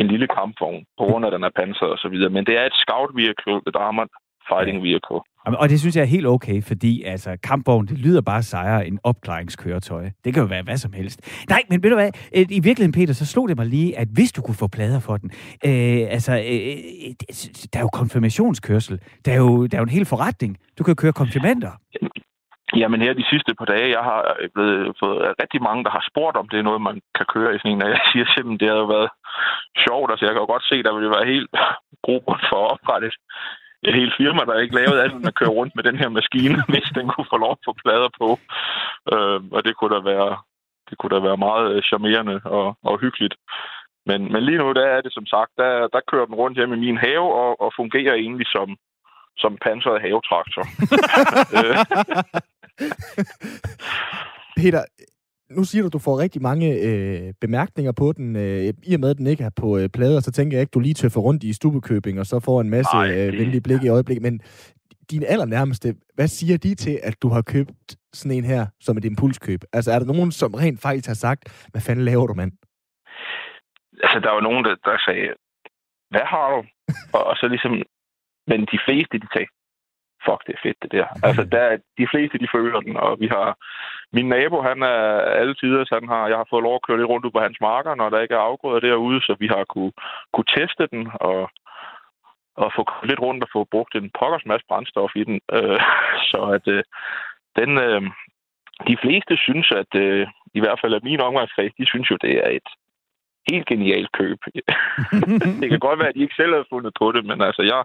en lille kampvogn, på grund af, den er pansret og så videre. Men det er et scout vehicle, et armored fighting vehicle. Og det synes jeg er helt okay, fordi altså, kampvogn, det lyder bare sejere end opklaringskøretøj. Det kan jo være hvad som helst. Nej, men ved du hvad? Øh, I virkeligheden, Peter, så slog det mig lige, at hvis du kunne få plader for den, øh, altså, øh, øh der er jo konfirmationskørsel. Der er jo, der er jo en hel forretning. Du kan jo køre konfirmander. Jamen her de sidste par dage, jeg har øh, blevet fået rigtig mange, der har spurgt, om det er noget, man kan køre i sådan en, og jeg siger simpelthen, det har jo været sjovt. Altså jeg kan jo godt se, der vil være helt grobund for at oprette et, helt firma, der ikke lavet andet end at køre rundt med den her maskine, hvis den kunne få lov at få plader på. Øh, og det kunne da være Det kunne da være meget øh, charmerende og, og hyggeligt. Men, men lige nu, der er det som sagt, der, der kører den rundt hjemme i min have og, og fungerer egentlig som, som pansret havetraktor. Øh, Peter, nu siger du, at du får rigtig mange øh, bemærkninger på den. Øh, I og med, at den ikke er på øh, plader, så tænker jeg ikke, du lige tøffer rundt i Stubekøbing, og så får en masse Nej, øh, venlige blik i øjeblikket. Men din allernærmeste, hvad siger de til, at du har købt sådan en her som et impulskøb? Altså, er der nogen, som rent faktisk har sagt, hvad fanden laver du, mand? altså, der var nogen, der, der sagde, hvad har du? og, og så ligesom, men de fleste, de sagde, fuck, det er fedt, det der. Altså, der, de fleste, de føler den, og vi har... Min nabo, han er alle tider, han har, jeg har fået lov at køre lidt rundt ud på hans marker, når der ikke er afgrøder derude, så vi har kunne, kunne teste den, og, og få lidt rundt og få brugt en pokkers masse brændstof i den. Øh, så at øh, den... Øh, de fleste synes, at øh, i hvert fald af min omgangskreds, de synes jo, det er et helt genialt køb. det kan godt være, at de ikke selv havde fundet på det, men altså jeg,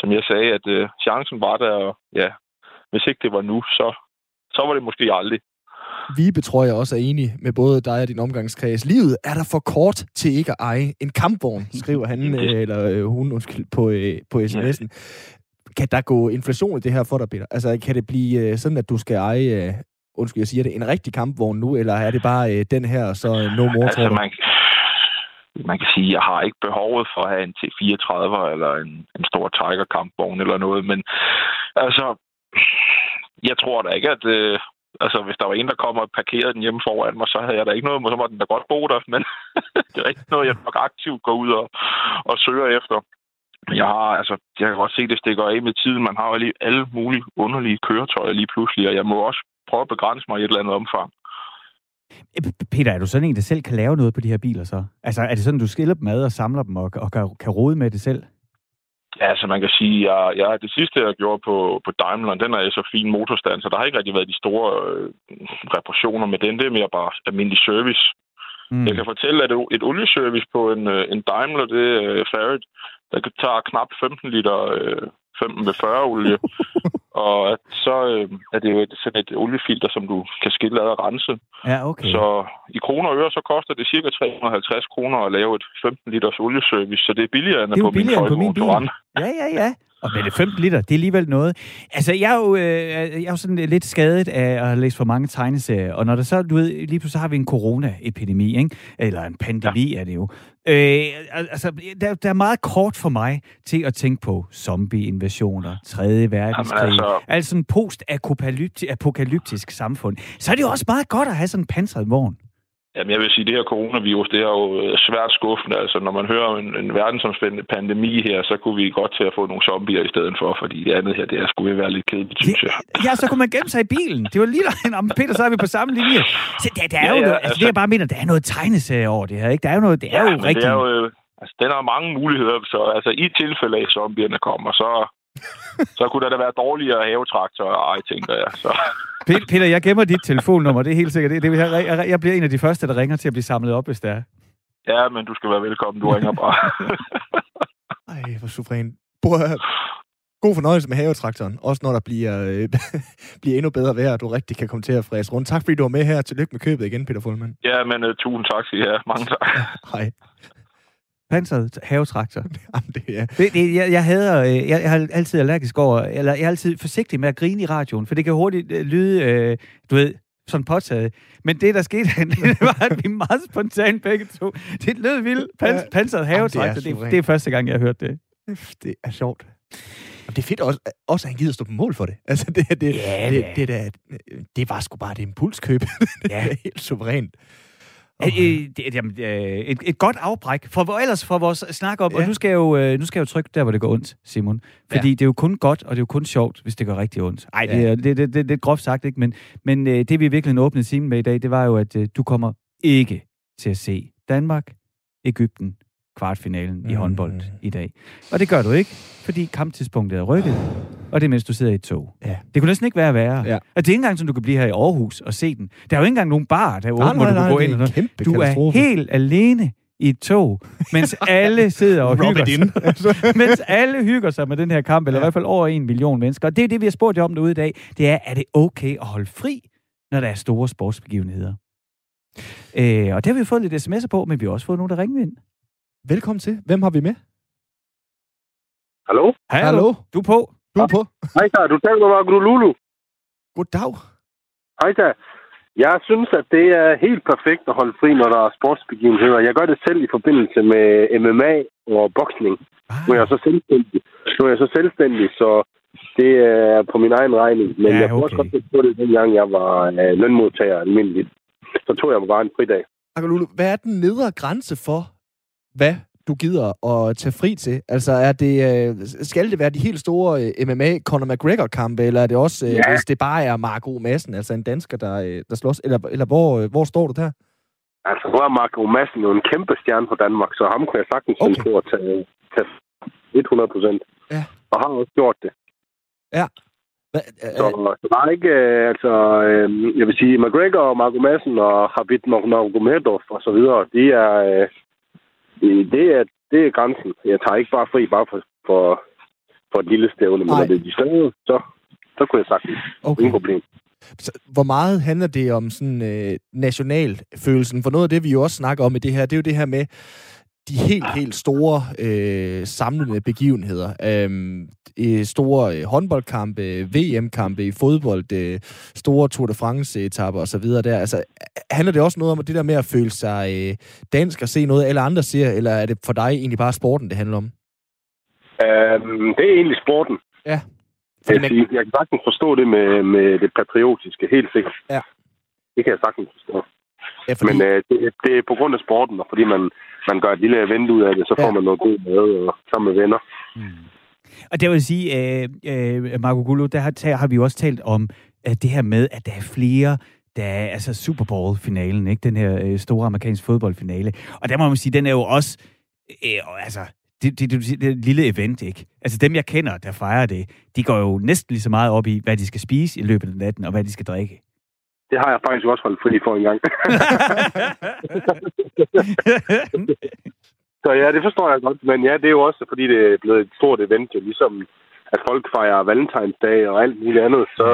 som jeg sagde, at øh, chancen var der, og ja, hvis ikke det var nu, så, så var det måske aldrig. Vibe, tror jeg også er enig med både dig og din omgangskreds. Livet er der for kort til ikke at eje en kampvogn, skriver han, øh, eller øh, hun, undskyld, på, øh, på sms'en. Kan der gå inflation i det her for dig, Peter? Altså, kan det blive øh, sådan, at du skal eje, øh, undskyld, jeg siger det, en rigtig kampvogn nu, eller er det bare øh, den her, så øh, no more, Altså man, man kan sige, jeg har ikke behovet for at have en T34 eller en, en stor Tiger kampvogn eller noget, men altså, jeg tror da ikke, at øh, altså, hvis der var en, der kom og parkerede den hjemme foran mig, så havde jeg da ikke noget, så må den da godt bo der, men det er ikke noget, jeg nok aktivt går ud og, og søger efter. Jeg har, altså, jeg kan godt se, det stikker af med tiden. Man har jo lige alle mulige underlige køretøjer lige pludselig, og jeg må også prøve at begrænse mig i et eller andet omfang. Peter, er du sådan en, der selv kan lave noget på de her biler så? Altså, er det sådan, du skiller dem ad og samler dem og, og kan, kan rode med det selv? Ja, altså man kan sige, at jeg, jeg, det sidste, jeg gjorde på, på Daimler, den er så fin motorstand, så der har ikke rigtig været de store øh, reparationer med den. Det er mere bare almindelig service. Mm. Jeg kan fortælle, at et, olieservice på en, øh, en Daimler, det er øh, Farad, der kan tage knap 15 liter øh, 15 ved 40 olie. Og at så øh, er det jo et, sådan et oliefilter, som du kan skille ad og rense. Ja, okay. Så i kroner og øre, så koster det cirka 350 kroner at lave et 15 liters olieservice, så det er billigere end Det er jo på min billigere på min bil. Ja, ja, ja. Og med det 15 liter, det er alligevel noget. Altså, jeg er jo, øh, jeg er jo sådan lidt skadet af at have læst for mange tegneserier, og når der så, du ved, lige pludselig så har vi en corona-epidemi, ikke? Eller en pandemi ja. er det jo. Øh, al- altså, der, der er meget kort for mig til at tænke på zombie-invasioner, 3. verdenskrig, Jamen, altså... altså- sådan post-apokalyptisk samfund. Så er det jo også meget godt at have sådan en pansret vogn. Jamen, jeg vil sige, det her coronavirus, det er jo øh, svært skuffende. Altså, når man hører en, en verdensomspændende pandemi her, så kunne vi godt til at få nogle zombier i stedet for, fordi det andet her, det er skulle være lidt kedeligt, synes jeg. Ja, så kunne man gemme sig i bilen. Det var lige der, men Peter, så er vi på samme linje. Så der, der er Ja, jo ja, noget, altså, altså- det jeg bare mener, der er noget tegneserie over det her, ikke? Der er jo noget, det er jo men rigtigt. Det er jo, øh, altså, den har mange muligheder, så altså, i tilfælde af, at zombierne kommer, så, så kunne der da være dårligere havetraktorer ej, tænker jeg. Så. Pe- Peter, jeg gemmer dit telefonnummer, det er helt sikkert. Det, det, jeg, jeg, jeg bliver en af de første, der ringer til at blive samlet op, hvis det er. Ja, men du skal være velkommen. Du ringer bare. Ej, hvor suveræn. God fornøjelse med havetraktoren. Også når der bliver, øh, bliver endnu bedre vejr, og du rigtig kan komme til at fræse rundt. Tak fordi du var med her. Tillykke med købet igen, Peter Fullmann. ja, men uh, tusind tak I have. Mange tak. Hej. Panseret havetraktor. Jamen, det er... Det, det, jeg, jeg, hader, øh, jeg, jeg har altid allergisk over, eller jeg er altid forsigtig med at grine i radioen, for det kan hurtigt øh, lyde, øh, du ved, sådan påtaget. Men det, der skete, det var, at vi meget spontant begge to. Det lød vildt. Pans, panseret havetraktor, det, suverænt. det, er første gang, jeg har hørt det. Det er sjovt. Og det er fedt også, også, at han gider stå på mål for det. Altså, det, det, Ja, det, det, det, det var sgu bare et impulskøb. det Ja. er helt suverænt. Øh, jamen, øh, et, et godt afbræk for ellers for vores snak op. Ja. Og nu skal, jeg jo, øh, nu skal jeg jo trykke der, hvor det går ondt, Simon. Fordi ja. det er jo kun godt, og det er jo kun sjovt, hvis det går rigtig ondt. Nej, det, Ja. er- det, det, det, det er groft sagt, ikke? Men, men det vi virkelig åbnede timen med i dag, det var jo, at du kommer ikke til at se Danmark, Ægypten, kvartfinalen i Mm. håndbold i dag. Og det gør du ikke, fordi kamptidspunktet er rykket, og det er mens du sidder i et tog. Ja. Det kunne næsten ikke være værre. Ja. Og det er ikke engang, som du kan blive her i Aarhus og se den. Der er jo ikke engang nogen bar, der er åben, hvor du kan gå ind. og kæmpe Du er helt alene i et tog, mens alle sidder og hygger sig. mens alle hygger sig med den her kamp, eller Ja. i hvert fald over en million mennesker. Og det er det, vi har spurgt jer om derude i dag. Det er, er det okay at holde fri, når der er store sportsbegivenheder? Øh, og det har vi fået lidt sms'er på, men vi har også fået nogen, der ringer ind. Velkommen til. Hvem har vi med? Hallo? Hallo? Du er på. Du er på. Hej da, du taler med Marco Lulu. Goddag. Hej da. Jeg synes, at det er helt perfekt at holde fri, når der er sportsbegivenheder. Jeg gør det selv i forbindelse med MMA og boksning. Ah, Nu er jeg så selvstændig. Nu er jeg så selvstændig, så det er på min egen regning. Men Ja, jeg kunne også okay. godt tænke på det, dengang jeg var øh, lønmodtager almindeligt. Så tog jeg mig bare en fridag. Akalulu, hvad er den nedre grænse for, hvad du gider at tage fri til? Altså, er det, øh, skal det være de helt store øh, MMA Conor McGregor-kampe, eller er det også, øh, Ja. hvis det bare er Marco Madsen, altså en dansker, der, øh, der slås? Eller, eller hvor, øh, hvor står du der? Altså, nu er Marco Madsen jo en kæmpe stjerne på Danmark, så ham kunne jeg sagtens finde Okay. på at tage, tage 100 procent. Ja. Og har også gjort det. Hvad, Så, øh, så der er ikke, øh, altså, øh, jeg vil sige, McGregor og Marco Madsen og Habib Nurmagomedov og så videre, de er, øh, det er, det er grænsen. Jeg tager ikke bare fri bare for, for, for et lille stævne, men når det er de større, så, så kunne jeg sagtens. okay. Ingen problem. Så, hvor meget handler det om sådan øh, nationalfølelsen? For noget af det, vi jo også snakker om i det her, det er jo det her med de helt, helt store øh, samlende begivenheder. Øhm, øh, store håndboldkampe, VM-kampe i fodbold, øh, store Tour de France-etapper osv. der. Altså, handler det også noget om det der med at føle sig øh, dansk og se noget, alle andre ser, eller er det for dig egentlig bare sporten, det handler om? Øhm, det er egentlig sporten. Ja. Jeg, man- jeg kan sagtens forstå det med, med det patriotiske, helt sikkert. Ja. Det kan jeg sagtens forstå. Ja, fordi, Men øh, det, det er på grund af sporten, og fordi man, man gør et lille event ud af det, så får Ja. man noget god mad og sammen med venner. Mm. Og det vil sige, øh, øh, Marco Gullo, der har, der har vi jo også talt om at det her med, at der er flere, der er altså Super Bowl-finalen, ikke? Den her øh, store amerikanske fodboldfinale. Og der må man sige, den er jo også, øh, altså, det, det, det, det er et lille event, ikke? Altså dem, jeg kender, der fejrer det, de går jo næsten lige så meget op i, hvad de skal spise i løbet af natten, og hvad de skal drikke. Det har jeg faktisk også holdt fri for en gang. så ja, det forstår jeg godt. Men ja, det er jo også, fordi det er blevet et stort event, jo ligesom at folk fejrer Valentinsdag og alt muligt andet, så,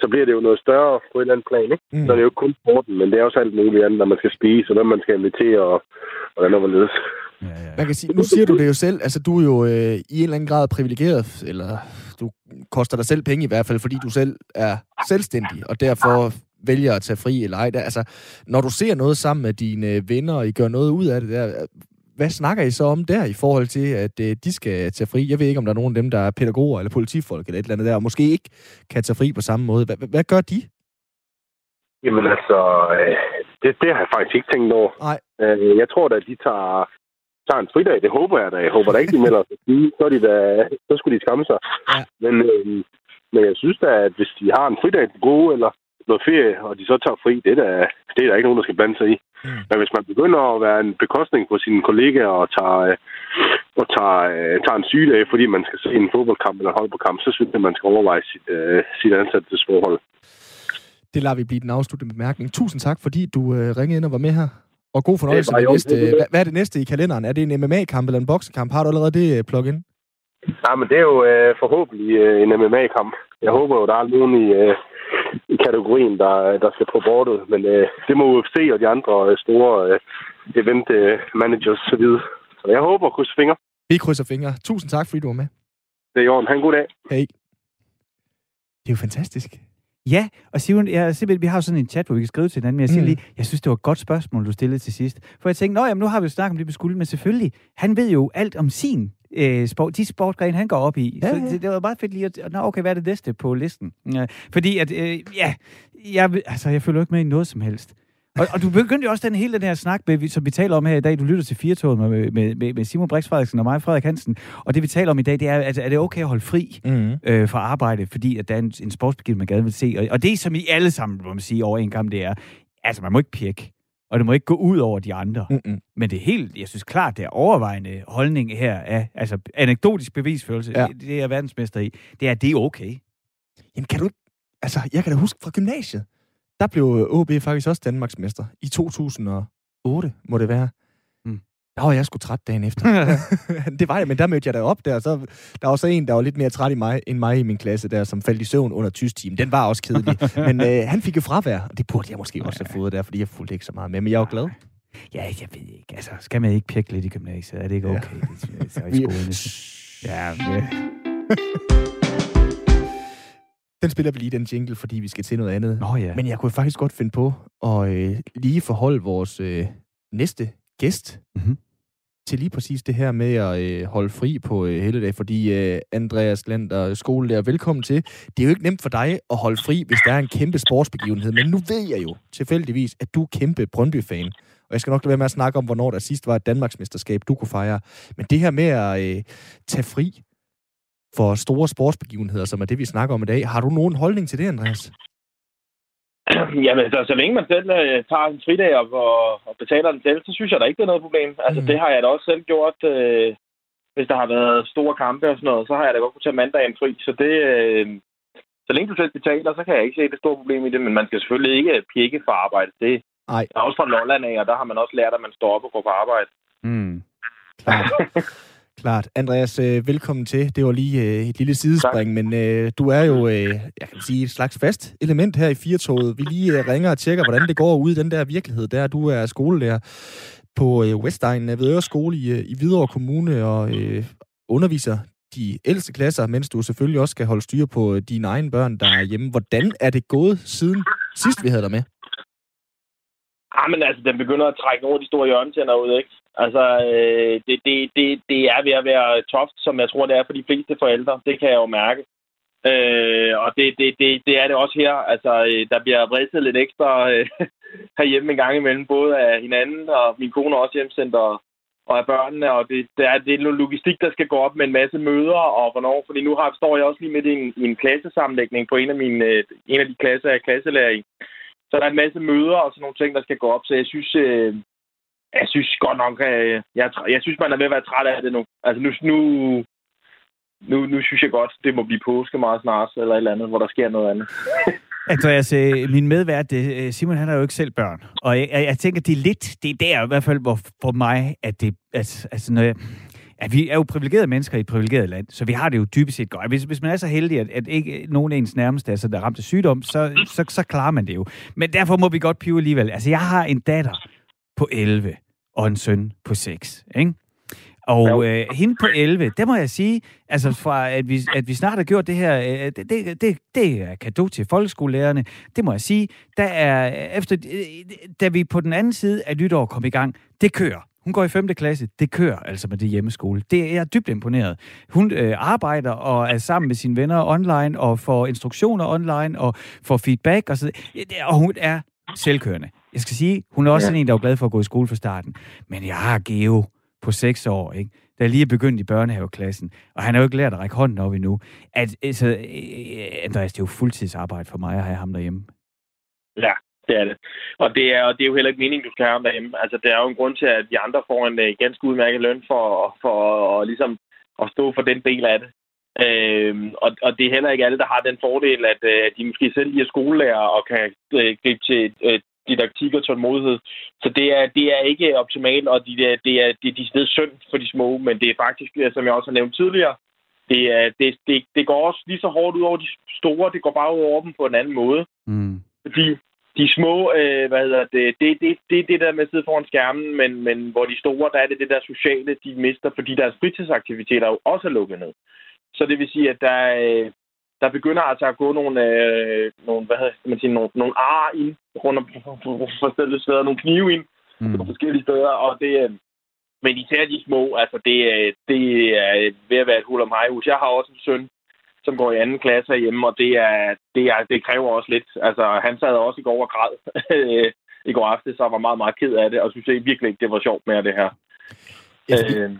så bliver det jo noget større på et eller andet plan, ikke? Mm. Så det er jo ikke kun sporten, men det er også alt muligt andet, når man skal spise, og hvem man skal invitere, og hvordan og hvorledes. ja, ja. Man kan sige, nu siger du det jo selv, altså du er jo øh, i en eller anden grad privilegeret, eller du koster dig selv penge i hvert fald, fordi du selv er selvstændig, og derfor vælger at tage fri eller ej. Der, altså, når du ser noget sammen med dine øh, venner, og I gør noget ud af det der, øh, hvad snakker I så om der i forhold til, at øh, de skal tage fri? Jeg ved ikke, om der er nogen af dem, der er pædagoger eller politifolk eller et eller andet der, og måske ikke kan tage fri på samme måde. Hvad, hvad, gør de? Jamen altså, øh, det, det har jeg faktisk ikke tænkt over. Nej. Øh, jeg tror da, at de tager, tager en fridag. Det håber jeg da. Jeg håber da ikke, de melder sig. Så, de da, så skulle de skamme sig. Ja. Men, øh, men jeg synes da, at hvis de har en fridag til gode, eller noget ferie, og de så tager fri, det er, da, det er der ikke nogen, der skal blande sig i. Mm. Men hvis man begynder at være en bekostning på sine kollegaer og tager, øh, og tager, øh, tager en sygedag, fordi man skal se en fodboldkamp eller en håndboldkamp, så synes jeg, man skal overveje sit, øh, sit ansættelsesforhold. Det lader vi blive den afsluttende bemærkning. Tusind tak, fordi du øh, ringede ind og var med her. Og god fornøjelse med næste... Hvad, hvad er det næste i kalenderen? Er det en MMA-kamp eller en boksekamp? Har du allerede det øh, plug-in? Nej, men det er jo øh, forhåbentlig øh, en MMA-kamp. Jeg håber jo, der er nogen i, øh, i kategorien, der, der skal på bordet. Men øh, det må UFC og de andre øh, store øh, event øh, managers så vide. Så jeg håber, kryds fingre. Vi krydser fingre. Tusind tak, fordi du var med. Det er i orden. Ha' en god dag. Hej. Det er jo fantastisk. Ja, og Simon, jeg, simpelthen, vi har jo sådan en chat, hvor vi kan skrive til hinanden, men jeg siger Mm. lige, jeg synes, det var et godt spørgsmål, du stillede til sidst. For jeg tænkte, nå jamen, nu har vi jo snakket om det med skulden, men selvfølgelig, han ved jo alt om sin øh, sport, de sportsgrene, han går op i. Ja, så ja. det, det var meget fedt lige at, nå, okay, hvad er det næste på listen? Ja, fordi at, øh, ja, jeg, altså, jeg følger ikke med i noget som helst. Og, og du begyndte jo også den hele den her snak, med, som vi taler om her i dag. Du lytter til Firtoget med, med, med, med Simon Brix Frederiksen og mig, Frederik Hansen. Og det vi taler om i dag, det er, altså, er det okay at holde fri? Mm. øh, for arbejde, fordi at der er en, en sportsbegivenhed, man gerne vil se. Og, og det, som I alle sammen, må man sige, over en kamp, det er, altså man må ikke pirke, og det må ikke gå ud over de andre. Mm-mm. Men det er helt, jeg synes klart, det er overvejende holdning her af, altså anekdotisk bevisførelse, Ja. ja. det er jeg verdensmester i, det er, at det er okay. Jamen, kan du ikke... Altså, jeg kan da huske fra gymnasiet. Der blev OB faktisk også Danmarksmester i 2008, må det være. Mm. der var jeg sgu træt dagen efter. det var jeg, men der mødte jeg der op der, så der var så en, der var lidt mere træt i mig, end mig i min klasse der, som faldt i søvn under tysk team. Den var også kedelig. men øh, han fik jo fravær, og det burde jeg måske også have fået der, fordi jeg fulgte ikke så meget med, men jeg var glad. Ja, jeg ved ikke. Altså, skal man ikke pjekke lidt i gymnasiet? Er det ikke okay? Ja. Det, så i skolen. Ja, ja. Den spiller vi lige, den jingle, fordi vi skal til noget andet. Nå ja. Men jeg kunne faktisk godt finde på at øh, lige forholde vores øh, næste gæst Mhm. til lige præcis det her med at øh, holde fri på øh, hele dag, fordi øh, Andreas Lander, skolelærer, velkommen til. Det er jo ikke nemt for dig at holde fri, hvis der er en kæmpe sportsbegivenhed, men nu ved jeg jo tilfældigvis, at du er kæmpe Brøndby-fan. Og jeg skal nok lade være med at snakke om, hvornår der sidst var et Danmarksmesterskab, du kunne fejre. Men det her med at øh, tage fri for store sportsbegivenheder, som er det, vi snakker om i dag, har du nogen holdning til det, Andreas? Jamen, så, så længe man selv øh, tager en fridag og, og, og betaler den selv, så synes jeg da ikke, det er noget problem. Altså, Mm. det har jeg da også selv gjort. Øh, hvis der har været store kampe og sådan noget, så har jeg da godt kunne tage mandagen fri. Så det... Øh, så længe du selv betaler, så kan jeg ikke se det store problem i det, men man skal selvfølgelig ikke pjekke for arbejde. Det Nej. er også fra Lolland af, og der har man også lært, at man står op og går på arbejde. Mm. Klart. Klart. Andreas, øh, velkommen til. Det var lige øh, et lille sidespring, men øh, du er jo, jeg kan sige, et slags fast element her i Firtoget. Vi lige ringer og tjekker, hvordan det går ude i den der virkelighed, der du er skolelærer på Vestegnen af Vedøre Skole i, i Hvidovre Kommune og underviser de ældste klasser, mens du selvfølgelig også skal holde styr på dine egne børn, der er hjemme. Hvordan er det gået siden sidst, vi havde dig med? Ah, men altså, den begynder at trække nogle af de store hjørnetænder ud, ikke? Altså, øh, det, det, det, det er ved at være toft, som jeg tror, det er for de fleste forældre. Det kan jeg jo mærke. Øh, og det, det, det, det er det også her. Altså, øh, der bliver vridset lidt ekstra øh, herhjemme en gang imellem, både af hinanden og min kone også hjemsendt og, og af børnene. Og det, det, er, det er noget logistik, der skal gå op med en masse møder og hvornår. Fordi nu har, står jeg også lige midt i en, i en klassesammenlægning på en af, mine, øh, en af de klasser, jeg er klasselærer i. Så der er en masse møder og sådan nogle ting, der skal gå op. Så jeg synes, øh, jeg synes godt nok, at øh, jeg, jeg synes, man er ved at være træt af det nu. Altså nu, nu, nu, nu synes jeg godt, det må blive påske meget snart, eller et eller andet, hvor der sker noget andet. Altså, Andreas, øh, min medvært, øh, Simon, han har jo ikke selv børn. Og jeg, jeg, jeg tænker, det er lidt, det er der i hvert fald, hvor for mig, at det, altså, altså når jeg, Ja, vi er jo privilegerede mennesker i et privilegeret land, så vi har det jo dybest set godt. Hvis, hvis man er så heldig, at, at ikke nogen af ens nærmeste er så der er ramt af sygdom, så, så, så klarer man det jo. Men derfor må vi godt pive alligevel. Altså, jeg har en datter på 11 og en søn på 6, ikke? Og øh, hende på 11, det må jeg sige, altså fra at vi, at vi snart har gjort det her, øh, det, det, det, det er kado til folkeskolelærerne, det må jeg sige, der er, efter, øh, da vi på den anden side af nytår kom i gang, det kører. Hun går i 5. klasse. Det kører altså med det hjemmeskole. Det er jeg dybt imponeret. Hun øh, arbejder og er sammen med sine venner online og får instruktioner online og får feedback og så og hun er selvkørende. Jeg skal sige, hun er også Ja. sådan en, der er glad for at gå i skole fra starten. Men jeg har Geo på 6 år, ikke? der lige er begyndt i børnehaveklassen, og han har jo ikke lært at række hånden op endnu. At, altså, øh, Andreas, det er jo fuldtidsarbejde for mig at have ham derhjemme. Ja, det er det. Og det er, og det er jo heller ikke meningen, du skal have ham derhjemme. Altså, der er jo en grund til, at de andre får en uh, ganske udmærket løn for, for at, ligesom, at stå for den del af det. Øhm, og, og det er heller ikke alle, der har den fordel, at uh, de måske selv er skolelærer og kan uh, gribe til uh, didaktik og tålmodighed. Så det er, det er ikke optimalt, og det er, det er, det er de synd for de små, men det er faktisk, øh, som jeg også har nævnt tidligere, det, er, det, det, det går også lige så hårdt ud over de store, det går bare ud over dem på en anden måde. Mm. Fordi de små, øh, hvad hedder det, det, det, det er det der med at sidde foran skærmen, men, men hvor de store, der er det det der sociale, de mister, fordi deres fritidsaktiviteter jo også er lukket ned. Så det vil sige, at der, øh, der begynder altså at gå nogle, øh, nogle hvad hedder man sige, nogle, nogle ar ind rundt om forskellige steder, nogle knive ind Mm. på forskellige steder, og det, øh, men især de små, altså det, øh, det er ved at være et hul om hus. Jeg har også en søn, som går i anden klasse hjemme, og det, er, det, er, det kræver også lidt. Altså, han sad også i går og græd øh, i går aftes, så var meget, meget ked af det, og synes jeg virkelig ikke, det var sjovt med det her. Ja, fordi- Øh,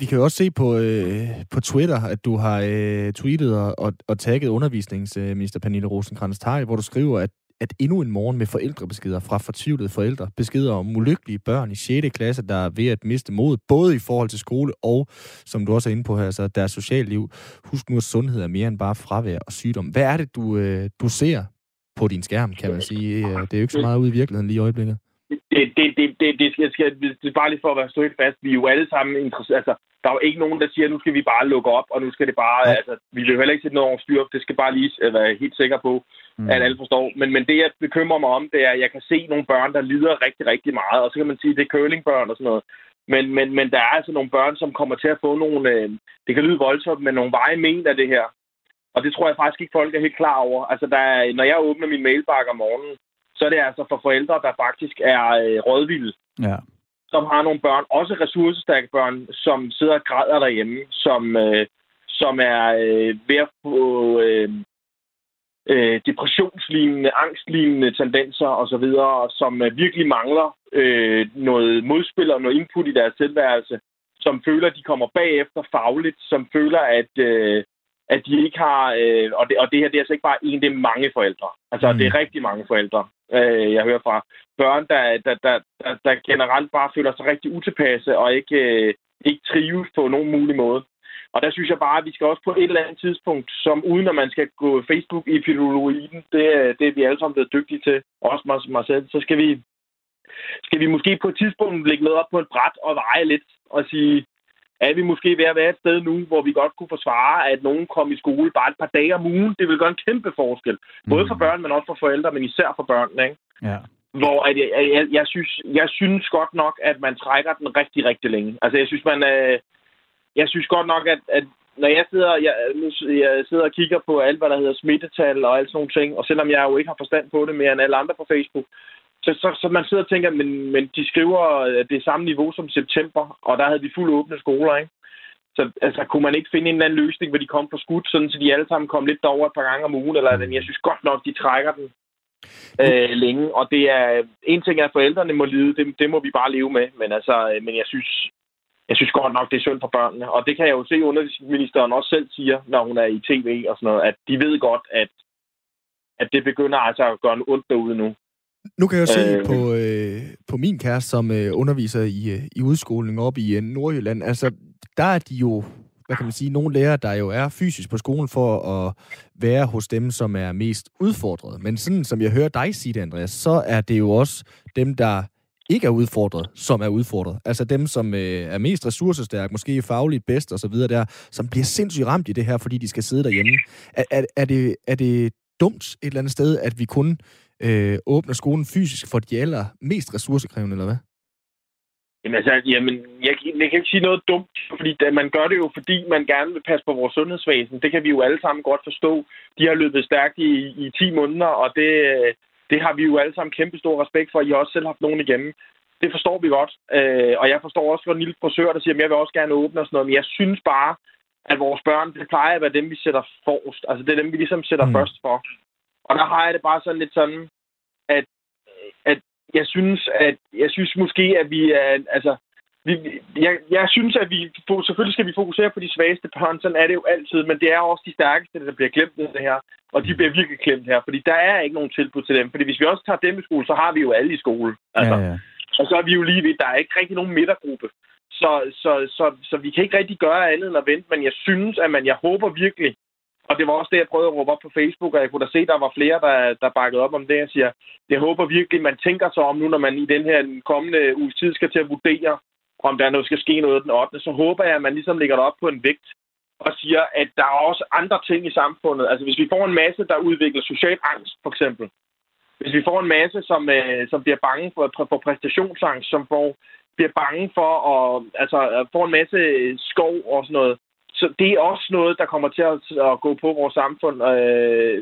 Vi kan jo også se på, øh, på Twitter, at du har øh, tweetet og, og, og tagget undervisningsminister Pernille rosenkrantz teil hvor du skriver, at, at endnu en morgen med forældrebeskeder fra fortvivlede forældre, beskeder om ulykkelige børn i 6. klasse, der er ved at miste mod, både i forhold til skole og, som du også er inde på her, altså deres socialliv. Husk nu, at sundhed er mere end bare fravær og sygdom. Hvad er det, du, øh, du ser på din skærm, kan man sige? Øh, Det er jo ikke så meget ude i virkeligheden lige i øjeblikket. Det, det, det, det, det, skal, skal, det er bare lige for at være stå helt fast. Vi er jo alle sammen interesseret. Altså, der er jo ikke nogen, der siger, nu skal vi bare lukke op, og nu skal det bare... Ja. Altså, vi vil jo heller ikke sætte noget over styr. Det skal bare lige øh, være helt sikker på, mm. at alle forstår. Men, men det, jeg bekymrer mig om, det er, at jeg kan se nogle børn, der lider rigtig, rigtig meget. Og så kan man sige, at det er curlingbørn og sådan noget. Men, men, men der er altså nogle børn, som kommer til at få nogle... Øh, det kan lyde voldsomt, men nogle veje men af det her. Og det tror jeg faktisk ikke, folk er helt klar over. Altså, der er, når jeg åbner min mailbakke om morgenen, så er det altså for forældre, der faktisk er øh, rådvilde. Ja. Som har nogle børn, også ressourcestærke børn, som sidder og græder derhjemme, som, øh, som er øh, ved at få øh, øh, depressionslignende, angstlignende tendenser osv., som øh, virkelig mangler øh, noget modspil og noget input i deres tilværelse, som føler, at de kommer bagefter fagligt, som føler, at, øh, at de ikke har... Øh, og, det, og det her det er altså ikke bare en, det er mange forældre. Altså, mm. det er rigtig mange forældre, øh, jeg hører fra. Børn, der, der, der, der, der generelt bare føler sig rigtig utilpasse og ikke, øh, ikke trives på nogen mulig måde. Og der synes jeg bare, at vi skal også på et eller andet tidspunkt, som uden at man skal gå Facebook i filologien, det, øh, det er vi alle sammen blevet dygtige til, også mig, mig selv, så skal vi, skal vi måske på et tidspunkt lægge noget op på et bræt og veje lidt og sige, er vi måske ved at være et sted nu, hvor vi godt kunne forsvare, at nogen kom i skole bare et par dage om ugen. Det vil gøre en kæmpe forskel. Både for mm. børn, men også for forældre, men især for børnene. Ikke? Ja. Hvor at jeg, jeg, jeg, synes, jeg synes godt nok, at man trækker den rigtig, rigtig længe. Altså, jeg synes, man... Øh, jeg synes godt nok, at, at når jeg sidder, jeg, jeg sidder og kigger på alt, hvad der hedder smittetal og alt sådan nogle ting, og selvom jeg jo ikke har forstand på det mere end alle andre på Facebook, så, så, så man sidder og tænker, men, men de skriver det samme niveau som september, og der havde vi fuld åbne skoler, ikke? Så altså, kunne man ikke finde en eller anden løsning, hvor de kom på skud, sådan så de alle sammen kom lidt over et par gange om ugen, eller den. Jeg synes godt nok, de trækker den øh, længe, og det er en ting, at forældrene må lide, det, det må vi bare leve med, men altså, øh, men jeg synes, jeg synes godt nok, det er synd for børnene, og det kan jeg jo se, undervisningsministeren også selv siger, når hun er i tv og sådan noget, at de ved godt, at, at det begynder altså at gøre ondt derude nu. Nu kan jeg jo se øh, på, øh, på min kæreste, som øh, underviser i, øh, i udskoling op i øh, Nordjylland. Altså, der er de jo, hvad kan man sige, nogle lærere, der jo er fysisk på skolen for at være hos dem, som er mest udfordret. Men sådan som jeg hører dig sige det, Andreas, så er det jo også dem, der ikke er udfordret, som er udfordret. Altså dem, som øh, er mest ressourcestærke, måske fagligt bedst osv., der, som bliver sindssygt ramt i det her, fordi de skal sidde derhjemme. Er, er, er, det, er det dumt et eller andet sted, at vi kun øh, åbner skolen fysisk for de aller mest ressourcekrævende, eller hvad? Jamen, altså, jamen jeg, jeg kan ikke sige noget dumt, fordi da, man gør det jo, fordi man gerne vil passe på vores sundhedsvæsen. Det kan vi jo alle sammen godt forstå. De har løbet stærkt i, i 10 måneder, og det, det har vi jo alle sammen kæmpe stor respekt for. I har også selv haft nogen igennem. Det forstår vi godt. Øh, og jeg forstår også for en lille frisør, der siger, at jeg vil også gerne åbne og sådan noget. Men jeg synes bare, at vores børn, det plejer at være dem, vi sætter forrest. Altså, det er dem, vi ligesom sætter mm. først for. Og der har jeg det bare sådan lidt sådan, at, at jeg synes, at jeg synes måske, at vi er, altså, vi, jeg, jeg synes, at vi selvfølgelig skal vi fokusere på de svageste børn, sådan er det jo altid, men det er også de stærkeste, der bliver glemt det her, og de bliver virkelig glemt her, fordi der er ikke nogen tilbud til dem, fordi hvis vi også tager dem i skole, så har vi jo alle i skole. Altså, ja, ja. Og så er vi jo lige ved, der er ikke rigtig nogen midtergruppe. Så, så, så, så vi kan ikke rigtig gøre andet end at vente, men jeg synes, at man, jeg håber virkelig, og det var også det, jeg prøvede at råbe op på Facebook, og jeg kunne da se, at der var flere, der, der bakkede op om det. Jeg siger, jeg håber virkelig, man tænker sig om nu, når man i den her kommende uges tid skal til at vurdere, om der noget skal ske noget den 8. Så håber jeg, at man ligesom lægger det op på en vægt og siger, at der er også andre ting i samfundet. Altså hvis vi får en masse, der udvikler social angst, for eksempel. Hvis vi får en masse, som, øh, som bliver bange for, for præstationsangst, som får, bliver bange for at altså, få en masse skov og sådan noget, så det er også noget, der kommer til at, at gå på vores samfund, øh,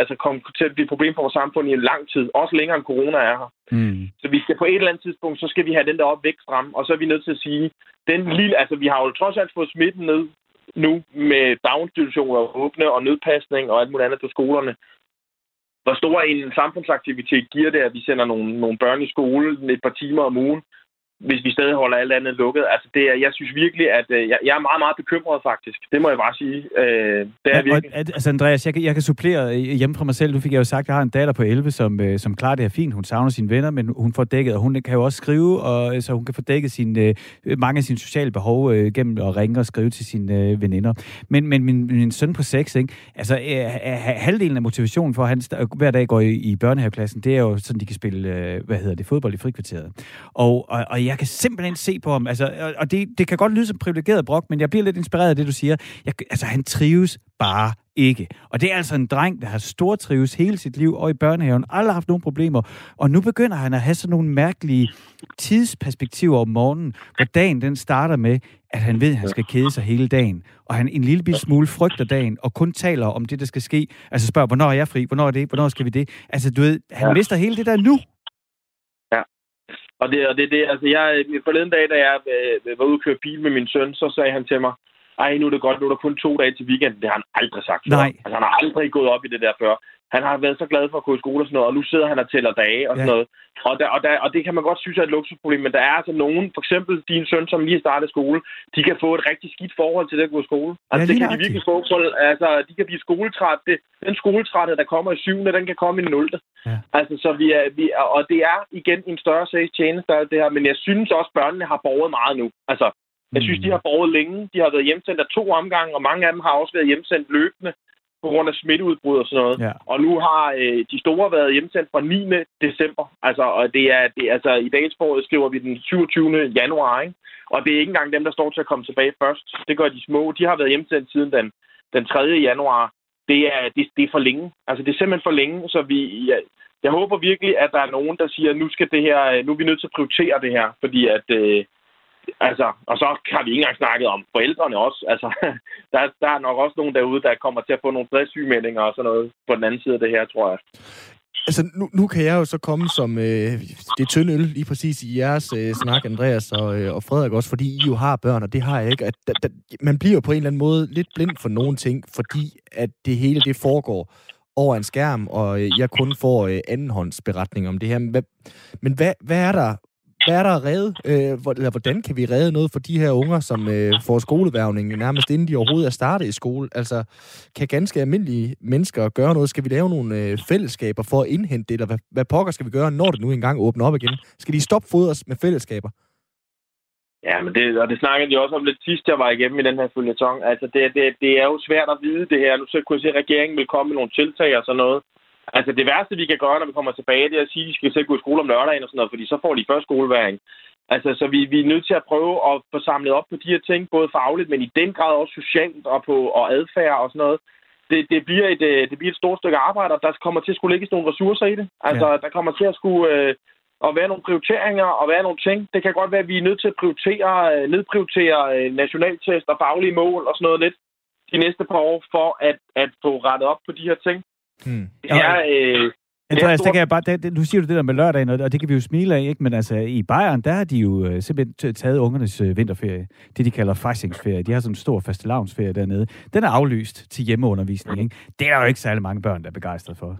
altså kommer til at blive et problem for vores samfund i en lang tid, også længere end corona er her. Mm. Så vi skal på et eller andet tidspunkt, så skal vi have den der op væk frem, og så er vi nødt til at sige, den lille, altså vi har jo trods alt fået smitten ned nu med daginstitutioner åbne og nødpasning og alt muligt andet på skolerne. Hvor stor en samfundsaktivitet giver det, at vi sender nogle, nogle børn i skole et par timer om ugen? Hvis vi stadig holder alt andet lukket. Altså, det er, jeg synes virkelig, at øh, jeg, jeg er meget, meget bekymret faktisk. Det må jeg bare sige. Øh, det er Ja, virkelig. og, altså Andreas, jeg, kan- jeg kan supplere øh, hjemme fra mig selv. Nu fik jeg jo sagt, at jeg har en datter på 11, som, øh, som klarer det her fint. Hun savner sine venner, men hun får dækket, og hun kan jo også skrive, og, øh, så hun kan få dækket sine, øh, mange af sine sociale behov øh, gennem at ringe og skrive til sine øh, veninder. Men, men min, min søn på 6, ikke? altså øh, ha- halvdelen af motivationen for, at han hver dag går i, i børnehaveklassen, det er jo sådan, de kan spille, øh, hvad hedder det, fodbold i frikvarteret. Og, og, og jeg kan simpelthen se på ham, altså, og- og det, det kan godt lyde som privilegeret brok, men jeg bliver lidt inspireret af det, du siger. Jeg, altså, han trives bare ikke. Og det er altså en dreng, der har stor trives hele sit liv og i børnehaven, aldrig haft nogen problemer. Og nu begynder han at have sådan nogle mærkelige tidsperspektiver om morgenen, hvor dagen den starter med, at han ved, at han skal kede sig hele dagen. Og han en lille smule frygter dagen, og kun taler om det, der skal ske. Altså spørger, hvornår er jeg fri? Hvornår er det? Hvornår skal vi det? Altså du ved, han mister hele det der nu. Og det, og det, det altså jeg, forleden dag, da jeg øh, var ude og køre bil med min søn, så sagde han til mig, ej, nu er det godt, nu er der kun to dage til weekenden. Det har han aldrig sagt før. Nej. Altså, han har aldrig gået op i det der før. Han har været så glad for at gå i skole og sådan noget, og nu sidder han og tæller dage og sådan Ja. noget. Og, der, og, der, og det kan man godt synes er et luksusproblem, men der er altså nogen, for eksempel din søn, som lige har startet skole, de kan få et rigtig skidt forhold til det at gå i skole. Altså, Ja, det kan de virkelig få. For, altså, de kan blive skoletræt. Det, den skoletræthed, der kommer i syvende, den kan komme i nulte. Ja. Altså, så vi er, vi er, og det er igen en større sags tjeneste, det her, men jeg synes også, børnene har borget meget nu. Altså, jeg synes, Mm. de har borget længe. De har været hjemsendt af to omgange, og mange af dem har også været hjemsendt løbende på grund af smitteudbrud og sådan noget. Ja. Og nu har øh, de store været hjemsendt fra 9. december. Altså, og det er, det, altså, i dagens forår skriver vi den 27. januar, ikke? Og det er ikke engang dem, der står til at komme tilbage først. Det gør de små. De har været hjemsendt siden den, den 3. januar. Det er, det, det er for længe. Altså, det er simpelthen for længe, så vi... Jeg, jeg håber virkelig, at der er nogen, der siger, nu skal det her, øh, nu er vi nødt til at prioritere det her, fordi at, øh, altså, og så har vi ikke engang snakket om forældrene også. Altså, der, der er nok også nogen derude, der kommer til at få nogle stresssygemeldinger og sådan noget på den anden side af det her, tror jeg. Altså, nu, nu kan jeg jo så komme som øh, det tynde øl lige præcis i jeres øh, snak, Andreas og, øh, og Frederik også, fordi I jo har børn, og det har jeg ikke. At, da, da, man bliver jo på en eller anden måde lidt blind for nogle ting, fordi at det hele det foregår over en skærm, og øh, jeg kun får øh, andenhåndsberetning om det her. Men hvad, men hvad, hvad er der hvad er der at redde? Øh, eller hvordan kan vi redde noget for de her unger, som øh, får skoleværvning nærmest inden de overhovedet er startet i skole? Altså, kan ganske almindelige mennesker gøre noget? Skal vi lave nogle øh, fællesskaber for at indhente det? Eller hvad, hvad pokker skal vi gøre, når det nu engang åbner op igen? Skal de stoppe fodres med fællesskaber? Ja, men det, og det snakkede de også om lidt sidst, jeg var igennem i den her følgetong. Altså, det, det, det er jo svært at vide det her. Nu så kunne jeg se, at regeringen vil komme med nogle tiltag og sådan noget. Altså, det værste, vi kan gøre, når vi kommer tilbage, det er at sige, at de skal selv gå i skole om lørdagen og sådan noget, fordi så får de først skoleværing. Altså, så vi, vi er nødt til at prøve at få samlet op på de her ting, både fagligt, men i den grad også socialt og på og adfærd og sådan noget. Det, det, bliver et, øh, det bliver et stort stykke arbejde, og der kommer til at skulle lægges nogle ressourcer i det. Altså, ja. der kommer til at skulle... Øh, og være nogle prioriteringer og være nogle ting. Det kan godt være, at vi er nødt til at prioritere, øh, nedprioritere øh, nationaltest og faglige mål og sådan noget lidt de næste par år, for at, at få rettet op på de her ting. Hmm. Det er, øh, Andreas, det kan jeg bare, det, det, nu siger du det der med lørdagen, og det kan vi jo smile af, ikke? men altså i Bayern, der har de jo øh, simpelthen taget ungernes øh, vinterferie. Det, de kalder fejsingsferie. De har sådan en stor fastelavnsferie dernede. Den er aflyst til hjemmeundervisning. Ikke? Det er der jo ikke særlig mange børn, der er begejstret for.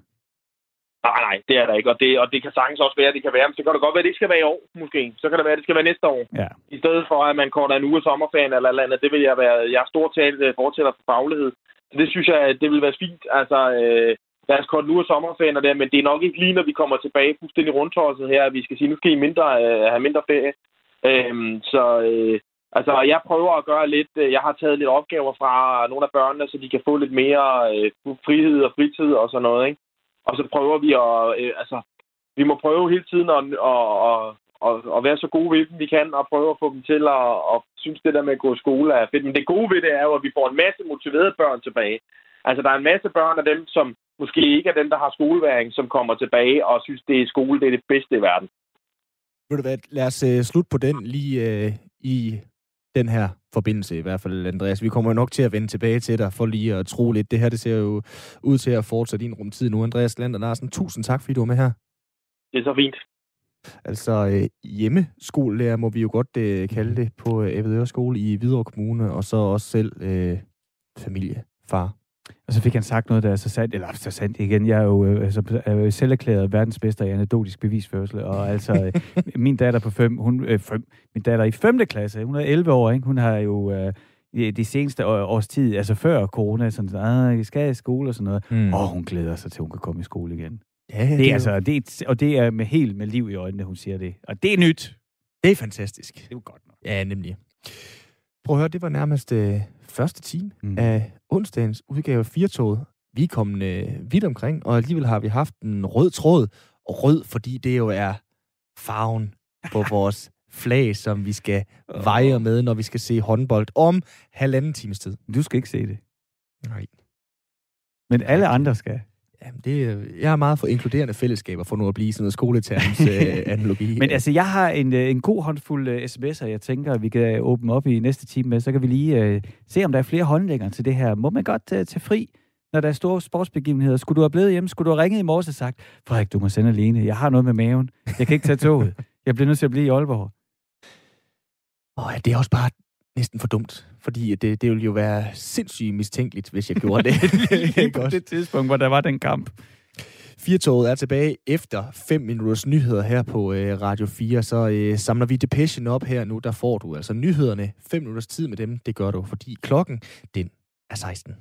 nej, nej, det er der ikke. Og det, og det kan sagtens også være, det kan være. Men så kan det godt være, det ikke skal være i år, måske. Så kan det være, at det skal være næste år. Ja. I stedet for, at man korter en uge sommerferien eller eller andet. Det vil jeg være... Jeg er stort talt fortæller for faglighed. Så det synes jeg, det vil være fint. Altså, øh, lad os kort nu uge sommerferien og det, men det er nok ikke lige, når vi kommer tilbage fuldstændig rundtosset her, at vi skal sige, nu skal I mindre, øh, have mindre ferie. Øhm, så øh, altså, jeg prøver at gøre lidt, øh, jeg har taget lidt opgaver fra nogle af børnene, så de kan få lidt mere øh, frihed og fritid og sådan noget, ikke? Og så prøver vi at, øh, altså, vi må prøve hele tiden at, at, at, at, at være så gode ved dem, vi kan, og prøve at få dem til at, at synes, det der med at gå i skole er fedt. Men det gode ved det er jo, at vi får en masse motiverede børn tilbage. Altså, der er en masse børn af dem, som måske ikke er dem, der har skoleværing, som kommer tilbage og synes, det er skole, det er det bedste i verden. Ved du hvad, lad os øh, slutte på den lige øh, i den her forbindelse i hvert fald, Andreas. Vi kommer jo nok til at vende tilbage til dig for lige at tro lidt. Det her, det ser jo ud til at fortsætte din rumtid nu. Andreas Lander Larsen, tusind tak, fordi du var med her. Det er så fint. Altså øh, hjemmeskolelærer må vi jo godt øh, kalde det på øh, Evedøre skole i Hvidovre Kommune, og så også selv øh, familiefar. Og så fik han sagt noget, der er så sandt, eller så sandt igen. Jeg er jo øh, altså, er jo selv erklæret verdensmester i anekdotisk bevisførsel, og altså, øh, min datter på fem, hun, øh, fem, min datter i femte klasse, hun er 11 år, ikke? hun har jo øh, de seneste år, års tid, altså før corona, sådan, ah, jeg skal i skole og sådan noget, Mm. og hun glæder sig til, at hun kan komme i skole igen. Ja, Det det, er altså, det er, og det er med helt med liv i øjnene, hun siger det. Og det er nyt. det er fantastisk. Det er jo godt nok. Ja, nemlig. Prøv at høre, det var nærmest øh, første time Mm. af onsdagens udgave af Firtoget. Vi er kommet øh, vidt omkring, og alligevel har vi haft en rød tråd. Og rød, fordi det jo er farven på vores flag, som vi skal veje med, når vi skal se håndbold om halvanden times tid. Du skal ikke se det. Nej. Men alle andre skal. Jamen, det, jeg er meget for inkluderende fællesskaber, for nu at blive sådan noget skoleterms øh, analogi. Men altså, jeg har en, øh, en god håndfuld øh, sms'er, jeg tænker, vi kan åbne op i næste time med. Så kan vi lige øh, se, om der er flere håndlæggere til det her. Må man godt øh, tage fri, når der er store sportsbegivenheder? Skulle du have blevet hjemme? Skulle du have ringet i morges og sagt, Frederik, du må sende alene. Jeg har noget med maven. Jeg kan ikke tage toget. Jeg bliver nødt til at blive i Aalborg. Åh, det er også bare næsten for dumt, fordi det, det ville jo være sindssygt mistænkeligt, hvis jeg gjorde det. Lige på det tidspunkt, hvor der var den kamp. Firtoget er tilbage efter 5 minutters nyheder her på øh, Radio 4, så øh, samler vi depression op her nu. Der får du altså nyhederne 5 minutters tid med dem. Det gør du, fordi klokken, den er 16.